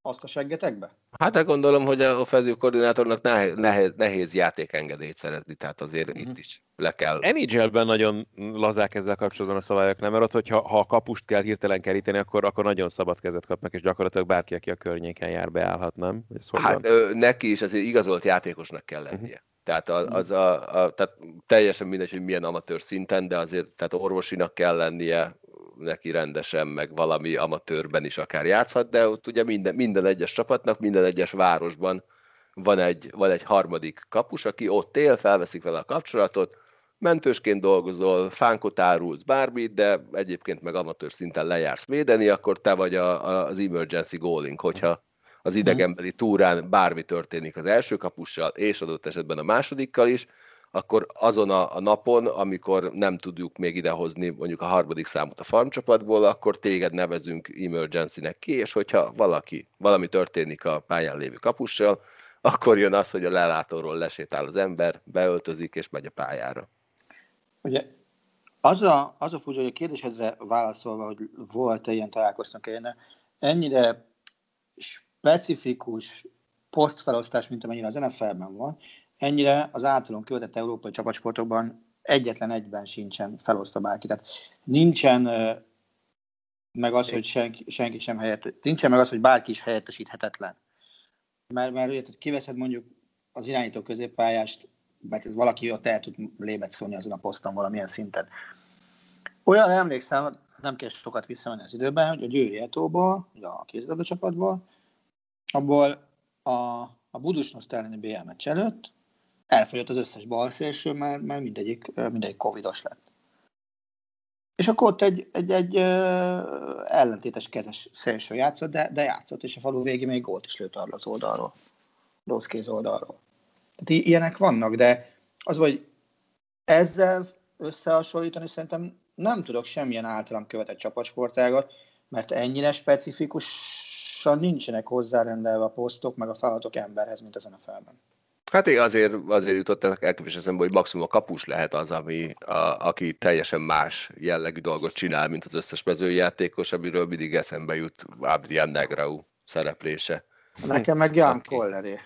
azt a seggetekbe? Hát de gondolom, hogy a offenzív koordinátornak nehéz, nehéz, nehéz játékengedélyt szerezni, tehát azért uh-huh. itt is le kell. NHL-ben nagyon lazák ezzel kapcsolatban a szabályok, nem? Mert ott, hogyha ha a kapust kell hirtelen keríteni, akkor, akkor nagyon szabad kezet kapnak, és gyakorlatilag bárki, aki a környéken jár, beállhat, nem? Ez hát ö, neki is azért igazolt játékosnak kell lennie. Uh-huh. Tehát, a, az a, a, tehát teljesen mindegy, hogy milyen amatőr szinten, de azért tehát orvosinak kell lennie, neki rendesen, meg valami amatőrben is akár játszhat, de ott ugye minden, minden egyes csapatnak, minden egyes városban van egy, van egy harmadik kapus, aki ott él, felveszik vele a kapcsolatot, mentősként dolgozol, fánkot árulsz, bármit, de egyébként meg amatőr szinten lejársz védeni, akkor te vagy a, a, az emergency goaling, hogyha az idegenbeli túrán bármi történik az első kapussal, és adott esetben a másodikkal is, akkor azon a, a napon, amikor nem tudjuk még idehozni mondjuk a harmadik számot a farmcsapatból, akkor téged nevezünk emergency-nek ki, és hogyha valaki, valami történik a pályán lévő kapussal, akkor jön az, hogy a lelátóról lesétál az ember, beöltözik és megy a pályára. Ugye az a, az a furcsa, hogy a kérdésedre válaszolva, hogy volt-e ilyen találkoztunk én, ennyire specifikus posztfelosztás, mint amennyire az NFL-ben van, ennyire az általunk követett európai csapatsportokban egyetlen egyben sincsen felosztva bárki. Tehát nincsen meg az, hogy senki, senki sem helyett, nincsen meg az, hogy bárki is helyettesíthetetlen. Mert, mert ugye, kiveszed mondjuk az irányító középpályást, mert ez valaki ott el tud lébecolni azon a poszton valamilyen szinten. Olyan emlékszem, nem kell sokat visszamenni az időben, hogy a Győri Etóból, a kézilabda csapatból, abból a, a Budusnos elleni BL meccs előtt elfogyott az összes balszélső, mert, mert mindegyik, mindegyik covidos lett. És akkor ott egy, egy, egy ellentétes kezes szélső játszott, de, de játszott, és a falu végén még gólt is lőtt arra az oldalról, rossz kéz oldalról. Tehát ilyenek vannak, de az, hogy ezzel összehasonlítani szerintem nem tudok semmilyen általam követett csapatsportágat, mert ennyire specifikusan nincsenek hozzárendelve a posztok, meg a feladatok emberhez, mint ezen a felben. Hát én azért, azért jutottak elképes eszembe, hogy maximum a kapus lehet az, ami, a, aki teljesen más jellegű dolgot csinál, mint az összes mezőjátékos, amiről mindig eszembe jut Adrian Negrau szereplése. Nekem meg Jan Kolleré.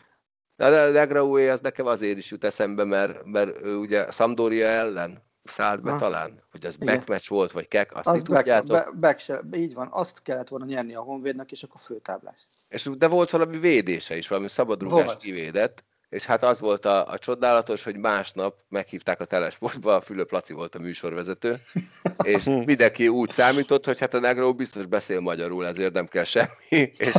De a Negraué az nekem azért is jut eszembe, mert, mert ő ugye Sampdoria ellen szállt be ha. talán, hogy az backmatch volt, vagy kek, azt, azt back, tudjátok? Back, se, így van, azt kellett volna nyerni a Honvédnek, és akkor főtáblás. És de volt valami védése is, valami szabadrugást kivédett, és hát az volt a, a csodálatos, hogy másnap meghívták a telesportba, a Fülöp Laci volt a műsorvezető, és mindenki úgy számított, hogy hát a Negro biztos beszél magyarul, ezért nem kell semmi, és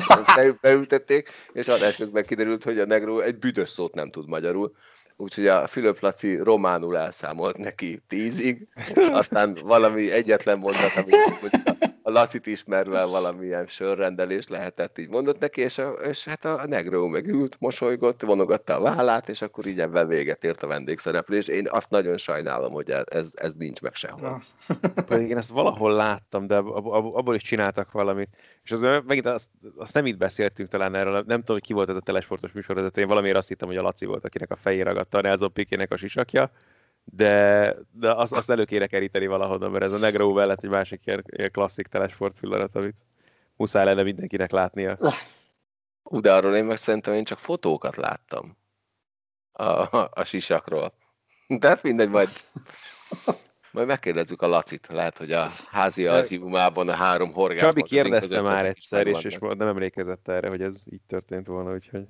beültették, és adás közben kiderült, hogy a Negro egy büdös szót nem tud magyarul, úgyhogy a Fülöp Laci románul elszámolt neki tízig, aztán valami egyetlen mondat, ami a Lacit ismerve valamilyen sörrendelés lehetett, így mondott neki, és, a, és hát a Negro megült, mosolygott, vonogatta a vállát, és akkor így ebben véget ért a vendégszereplés. Én azt nagyon sajnálom, hogy ez, ez nincs meg sehol. Pedig én ezt valahol láttam, de abból is csináltak valamit. És az, megint azt, azt nem itt beszéltünk talán erről, nem tudom, hogy ki volt ez a telesportos műsorvezető, én valamiért azt hittem, hogy a Laci volt, akinek a fejére ragadta a Nelson Pikének a sisakja, de, de azt, azt elő kéne keríteni valahonnan, mert ez a Negro mellett egy másik ilyen, ilyen klasszik telesport pillanat, amit muszáj lenne mindenkinek látnia. De arról én meg szerintem én csak fotókat láttam a, a, a sisakról. De hát mindegy, majd, majd megkérdezzük a Lacit. Lehet, hogy a házi archívumában a három horgász. Csabi kérdezte már egyszer, és, és nem emlékezett erre, hogy ez így történt volna, úgyhogy...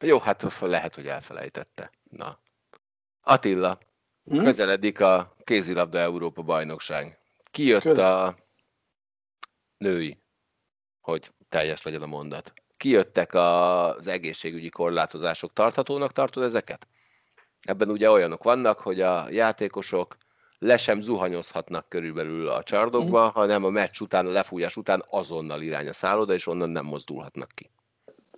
Jó, hát lehet, hogy elfelejtette. Na. Attila, hmm? közeledik a kézilabda Európa bajnokság. Kijött Közel. a női, hogy teljes legyen a mondat. Kijöttek az egészségügyi korlátozások. Tarthatónak tartod ezeket? Ebben ugye olyanok vannak, hogy a játékosok le sem zuhanyozhatnak körülbelül a csardokba, mm. hanem a meccs után, a lefújás után azonnal irány a szálloda, és onnan nem mozdulhatnak ki.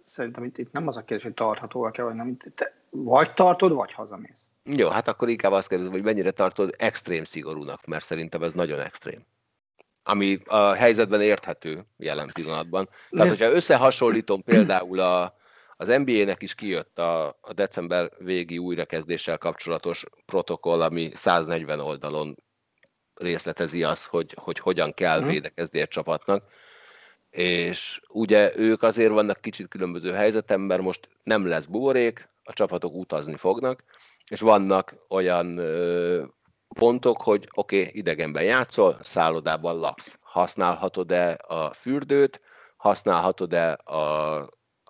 Szerintem itt, itt nem az a kérdés, hogy tarthatóak-e, vagy nem. Te vagy tartod, vagy hazamész. Jó, hát akkor inkább azt kérdezem, hogy mennyire tartod extrém szigorúnak, mert szerintem ez nagyon extrém. Ami a helyzetben érthető jelen pillanatban. Tehát, hogyha összehasonlítom például a, az NBA-nek is kijött a, a december végi újrakezdéssel kapcsolatos protokoll, ami 140 oldalon részletezi azt, hogy, hogy hogyan kell mhm. védekezni egy csapatnak. És ugye ők azért vannak kicsit különböző helyzetem, mert most nem lesz buborék, a csapatok utazni fognak, és vannak olyan pontok, hogy oké, okay, idegenben játszol, szállodában laksz. Használhatod-e a fürdőt, használhatod-e a,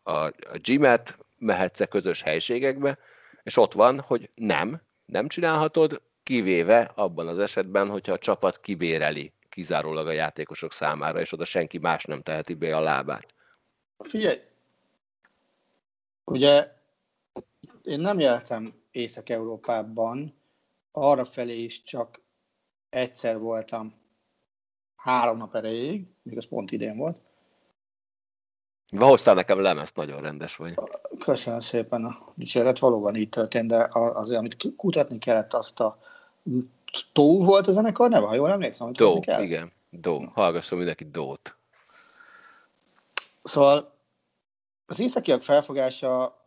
a, a gymet, mehetsz-e közös helységekbe, és ott van, hogy nem, nem csinálhatod, kivéve abban az esetben, hogyha a csapat kibéreli kizárólag a játékosok számára, és oda senki más nem teheti be a lábát. Figyelj, ugye én nem éltem Észak-Európában, arra felé is csak egyszer voltam három nap erejéig, még az pont idén volt. Hoztál nekem lemezt, nagyon rendes vagy. Köszönöm szépen a dicséret, valóban így történt, de azért, amit kutatni kellett, azt a Tó volt a zenekar neve, ha jól emlékszem? Hogy Dó, igen, Dó. Hallgasson mindenki Dót. Szóval az északiak felfogása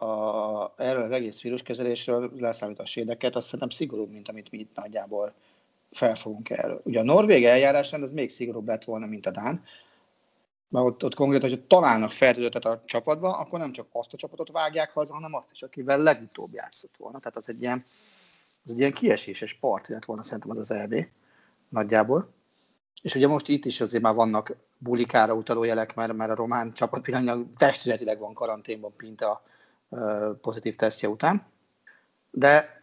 a, erről az egész víruskezelésről, leszámít a sédeket, azt szerintem szigorúbb, mint amit mi itt nagyjából felfogunk erről. Ugye a norvég eljárásán az még szigorúbb lett volna, mint a Dán, mert ott, ott konkrétan, hogyha találnak fertőzöttet a csapatba, akkor nem csak azt a csapatot vágják haza, hanem azt is, akivel legutóbb játszott volna. Tehát az egy ilyen, az egy ilyen kieséses part lett volna szerintem az az RD nagyjából. És ugye most itt is azért már vannak bulikára utaló jelek, mert, mert a román csapat pillanatnyilag testületileg van karanténban Pinta pozitív tesztje után. De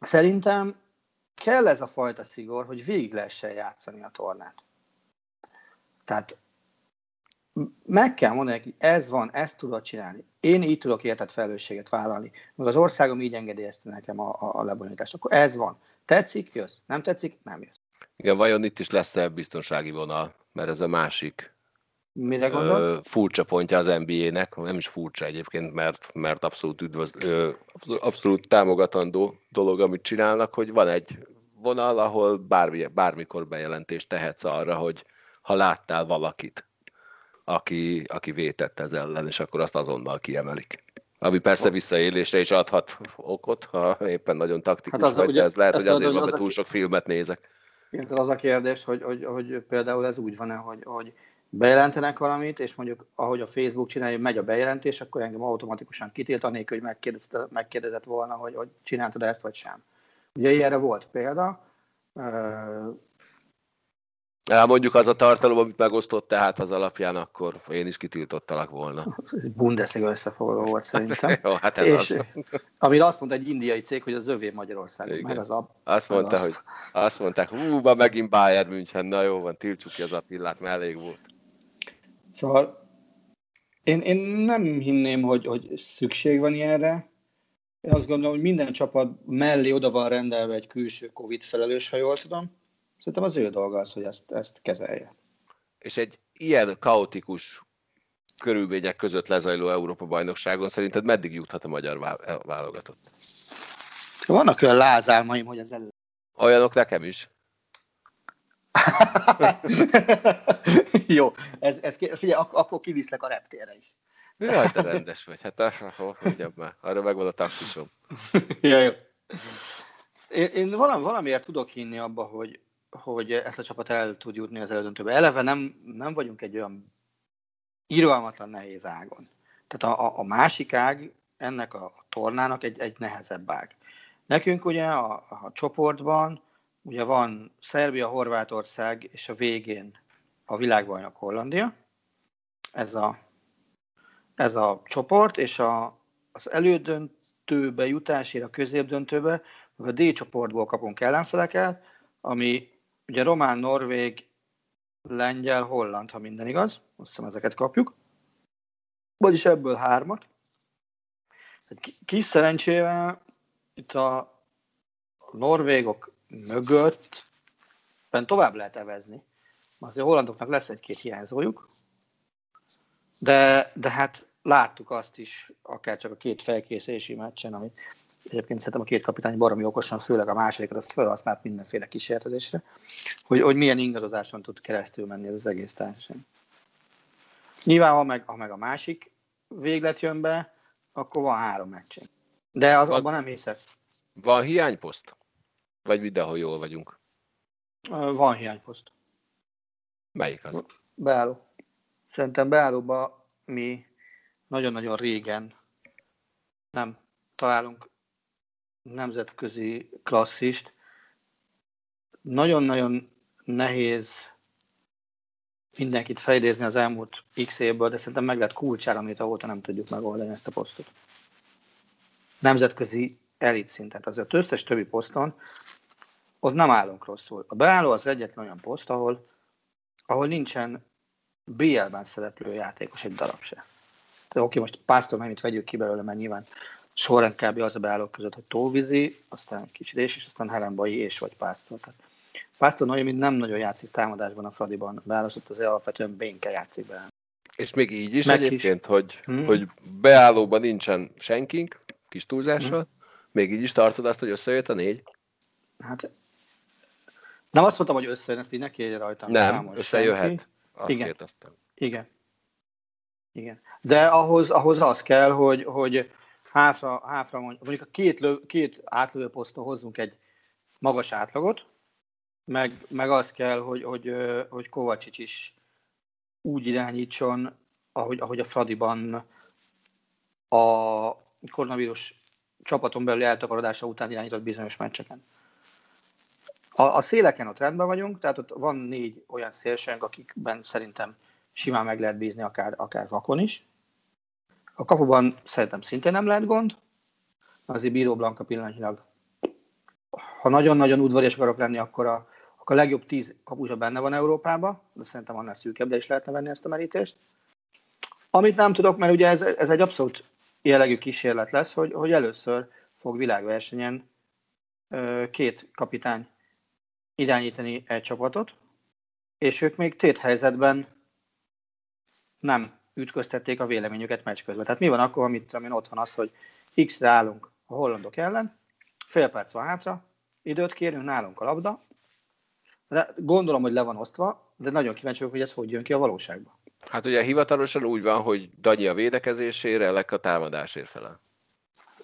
szerintem kell ez a fajta szigor, hogy végig lehessen játszani a tornát. Tehát meg kell mondani, hogy ez van, ezt tudod csinálni. Én így tudok értett felelősséget vállalni. Meg az országom így engedélyezte nekem a, a, a lebonyolítást. Akkor ez van. Tetszik, jössz. Nem tetszik, nem jössz. Igen, vajon itt is lesz-e biztonsági vonal? Mert ez a másik Mire gondolsz? Ö, furcsa pontja az NBA-nek, nem is furcsa egyébként, mert, mert abszolút, üdvöz, ö, abszolút támogatandó dolog, amit csinálnak, hogy van egy vonal, ahol bármi, bármikor bejelentést tehetsz arra, hogy ha láttál valakit, aki, aki vétett ez ellen, és akkor azt azonnal kiemelik. Ami persze visszaélésre is adhat okot, ha éppen nagyon taktikus hát az, vagy, ugye, de ez lehet, hogy azért van, mert túl sok filmet nézek. Az a kérdés, hogy, hogy, hogy például ez úgy van-e, hogy, hogy bejelentenek valamit, és mondjuk ahogy a Facebook csinálja, megy a bejelentés, akkor engem automatikusan kitiltanék, hogy megkérdezett, megkérdezett volna, hogy, hogy csináltad ezt vagy sem. Ugye ilyenre volt példa. Ja, mondjuk az a tartalom, amit megosztott tehát az alapján, akkor én is kitiltottalak volna. Bundesliga összefoglaló volt szerintem. Jó, hát ez és, az. Amire azt mondta egy indiai cég, hogy az övé Magyarországon. Meg az a, azt mondta, azt. hogy azt mondták, hú, ma megint Bayern München, na jó van, tiltsuk ki az Attilát, mert elég volt. Szóval én, én nem hinném, hogy, hogy szükség van ilyenre. Én azt gondolom, hogy minden csapat mellé oda van rendelve egy külső Covid felelős, ha jól tudom. Szerintem az ő dolga az, hogy ezt, ezt kezelje. És egy ilyen kaotikus körülmények között lezajló Európa-bajnokságon szerinted meddig juthat a magyar válogatott? Vannak olyan lázálmaim, hogy az elő. Olyanok nekem is. Jó, ez, ez, figyelj, ak- akkor kiviszlek a reptérre is. Jaj, te rendes vagy. Hát ahol, mondjam már, arra megvan a taxisom. ja, jó. Én, én valami, valamiért tudok hinni abba, hogy, hogy ezt a csapat el tud jutni az elődöntőbe. Eleve nem, nem vagyunk egy olyan irgalmatlan nehéz ágon. Tehát a, a, a másik ág ennek a tornának egy, egy nehezebb ág. Nekünk ugye a, a csoportban ugye van Szerbia, Horvátország és a végén a világbajnok Hollandia. Ez a, ez a csoport, és a, az elődöntőbe jutásért a középdöntőbe, a D csoportból kapunk ellenfeleket, ami ugye román, norvég, lengyel, holland, ha minden igaz. Azt hiszem ezeket kapjuk. Vagyis ebből hármat. Kis szerencsével itt a norvégok mögött tovább lehet evezni. Azért a hollandoknak lesz egy-két hiányzójuk, de, de hát láttuk azt is, akár csak a két felkészülési meccsen, amit egyébként szerintem a két kapitány baromi okosan, főleg a másodikat, azt felhasznált mindenféle kísérletezésre, hogy, hogy milyen ingadozáson tud keresztül menni ez az egész társaság. Nyilván, ha meg, ha meg a másik véglet jön be, akkor van három meccsén. De az, abban nem hiszek. Van hiányposzt? Vagy mindenhol jól vagyunk? Van hiányposzt. Melyik az? Beálló. Szerintem beállóba mi nagyon-nagyon régen nem találunk nemzetközi klasszist. Nagyon-nagyon nehéz mindenkit felidézni az elmúlt x évből, de szerintem meg lehet kulcsára, amit ahóta nem tudjuk megoldani ezt a posztot. Nemzetközi elit szinten. Az összes többi poszton ott nem állunk rosszul. A beálló az egyetlen olyan poszt, ahol, ahol nincsen BL-ben szereplő játékos egy darab se. Tehát oké, most Pásztor mennyit vegyük ki belőle, mert nyilván sorrend kb. az a beállók között, hogy Tóvizi, aztán kicsi Rés, és aztán Herenbai és vagy Pásztor. Tehát Pásztor Noémi nem nagyon játszik támadásban a Fradiban, beállószott az alapvetően Bénke játszik be. És még így is Meg egyébként, is. Hogy, hmm. hogy beállóban nincsen senkink, kis túlzással, hmm. Még így is tartod azt, hogy összejött a négy? Hát nem azt mondtam, hogy összejön, ezt így ne kérje rajtam. Nem, összejöhet. Senki. Azt Igen. kérdeztem. Igen. Igen. De ahhoz, ahhoz az kell, hogy, hogy háfra, háfra mondjuk, mondjuk a két, lő, két átlövő poszton hozzunk egy magas átlagot, meg, meg az kell, hogy, hogy, hogy Kovacsics is úgy irányítson, ahogy, ahogy a Fradiban a koronavírus csapaton belül eltakarodása után irányított bizonyos meccseken. A, a széleken ott rendben vagyunk, tehát ott van négy olyan szélsőnk, akikben szerintem simán meg lehet bízni, akár, akár vakon is. A kapuban szerintem szintén nem lehet gond. Azért Bíró Blanka pillanatnyilag. Ha nagyon-nagyon udvarias akarok lenni, akkor a, akkor a legjobb tíz kapusa benne van Európában, de szerintem annál szűkebb, de is lehetne venni ezt a merítést. Amit nem tudok, mert ugye ez, ez egy abszolút jellegű kísérlet lesz, hogy, hogy először fog világversenyen két kapitány irányítani egy csapatot, és ők még tét helyzetben nem ütköztették a véleményüket meccs közben. Tehát mi van akkor, amit amin ott van az, hogy X-re állunk a hollandok ellen, fél perc van hátra, időt kérünk, nálunk a labda, gondolom, hogy le van osztva, de nagyon kíváncsi vagyok, hogy ez hogy jön ki a valóságban. Hát ugye hivatalosan úgy van, hogy Danyi a védekezésére, Lek a támadásért felel.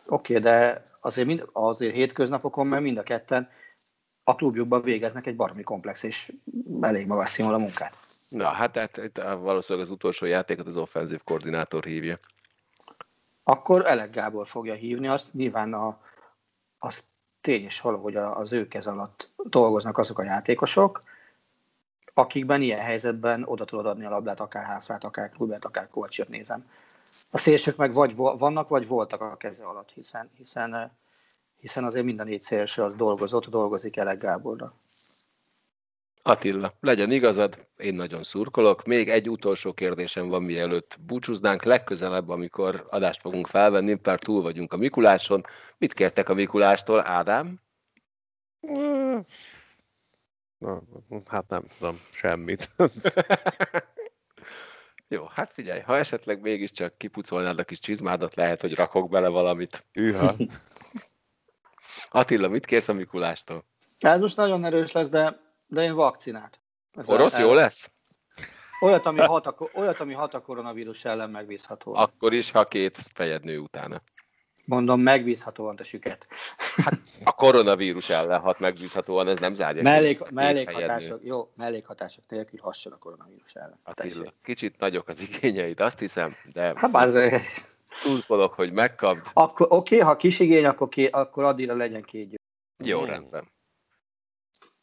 Oké, okay, de azért, mind, azért hétköznapokon, mert mind a ketten a klubjukban végeznek egy baromi komplex és elég magas színvonalú munkát. Na, hát tehát itt valószínűleg az utolsó játékot az offenzív koordinátor hívja. Akkor Elek Gábor fogja hívni, azt nyilván a, az tény is való, hogy az ő kez alatt dolgoznak azok a játékosok, akikben ilyen helyzetben oda tudod adni a labdát, akár Háfrát, akár Klubert, akár Kovacsot nézem. A szélsők meg vagy vannak, vagy voltak a keze alatt, hiszen, hiszen, hiszen azért minden négy szélső az dolgozott, dolgozik Elek Gáborra. Attila, legyen igazad, én nagyon szurkolok. Még egy utolsó kérdésem van, mielőtt búcsúznánk. Legközelebb, amikor adást fogunk felvenni, már túl vagyunk a Mikuláson. Mit kértek a Mikulástól, Ádám? Hát nem tudom, semmit. Jó, hát figyelj, ha esetleg mégiscsak kipucolnád a kis csizmádat, lehet, hogy rakok bele valamit. Üha. Attila, mit kérsz a Mikulástól? Ez most nagyon erős lesz, de de én vakcinát. Ez Orosz, jó lesz? Olyat ami, hat a, olyat, ami hat a koronavírus ellen megbízható. Akkor is, ha két fejed nő utána. Mondom, megbízhatóan a süket. Hát a koronavírus ellen hat megbízhatóan, ez nem zárja. Mellék, mellékhatások, jó, mellékhatások nélkül hasson a koronavírus ellen. Attila, kicsit nagyok az igényeid, azt hiszem, de... Hát azért, szurkolok, hogy megkapd. Akkor oké, okay, ha kis igény, akkor, ké, akkor addigra legyen két győr. Jó, Hmm. rendben.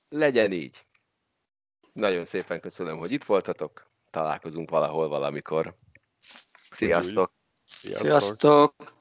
Legyen így. Nagyon szépen köszönöm, hogy itt voltatok. Találkozunk valahol valamikor. Sziasztok! Sziasztok! Sziasztok!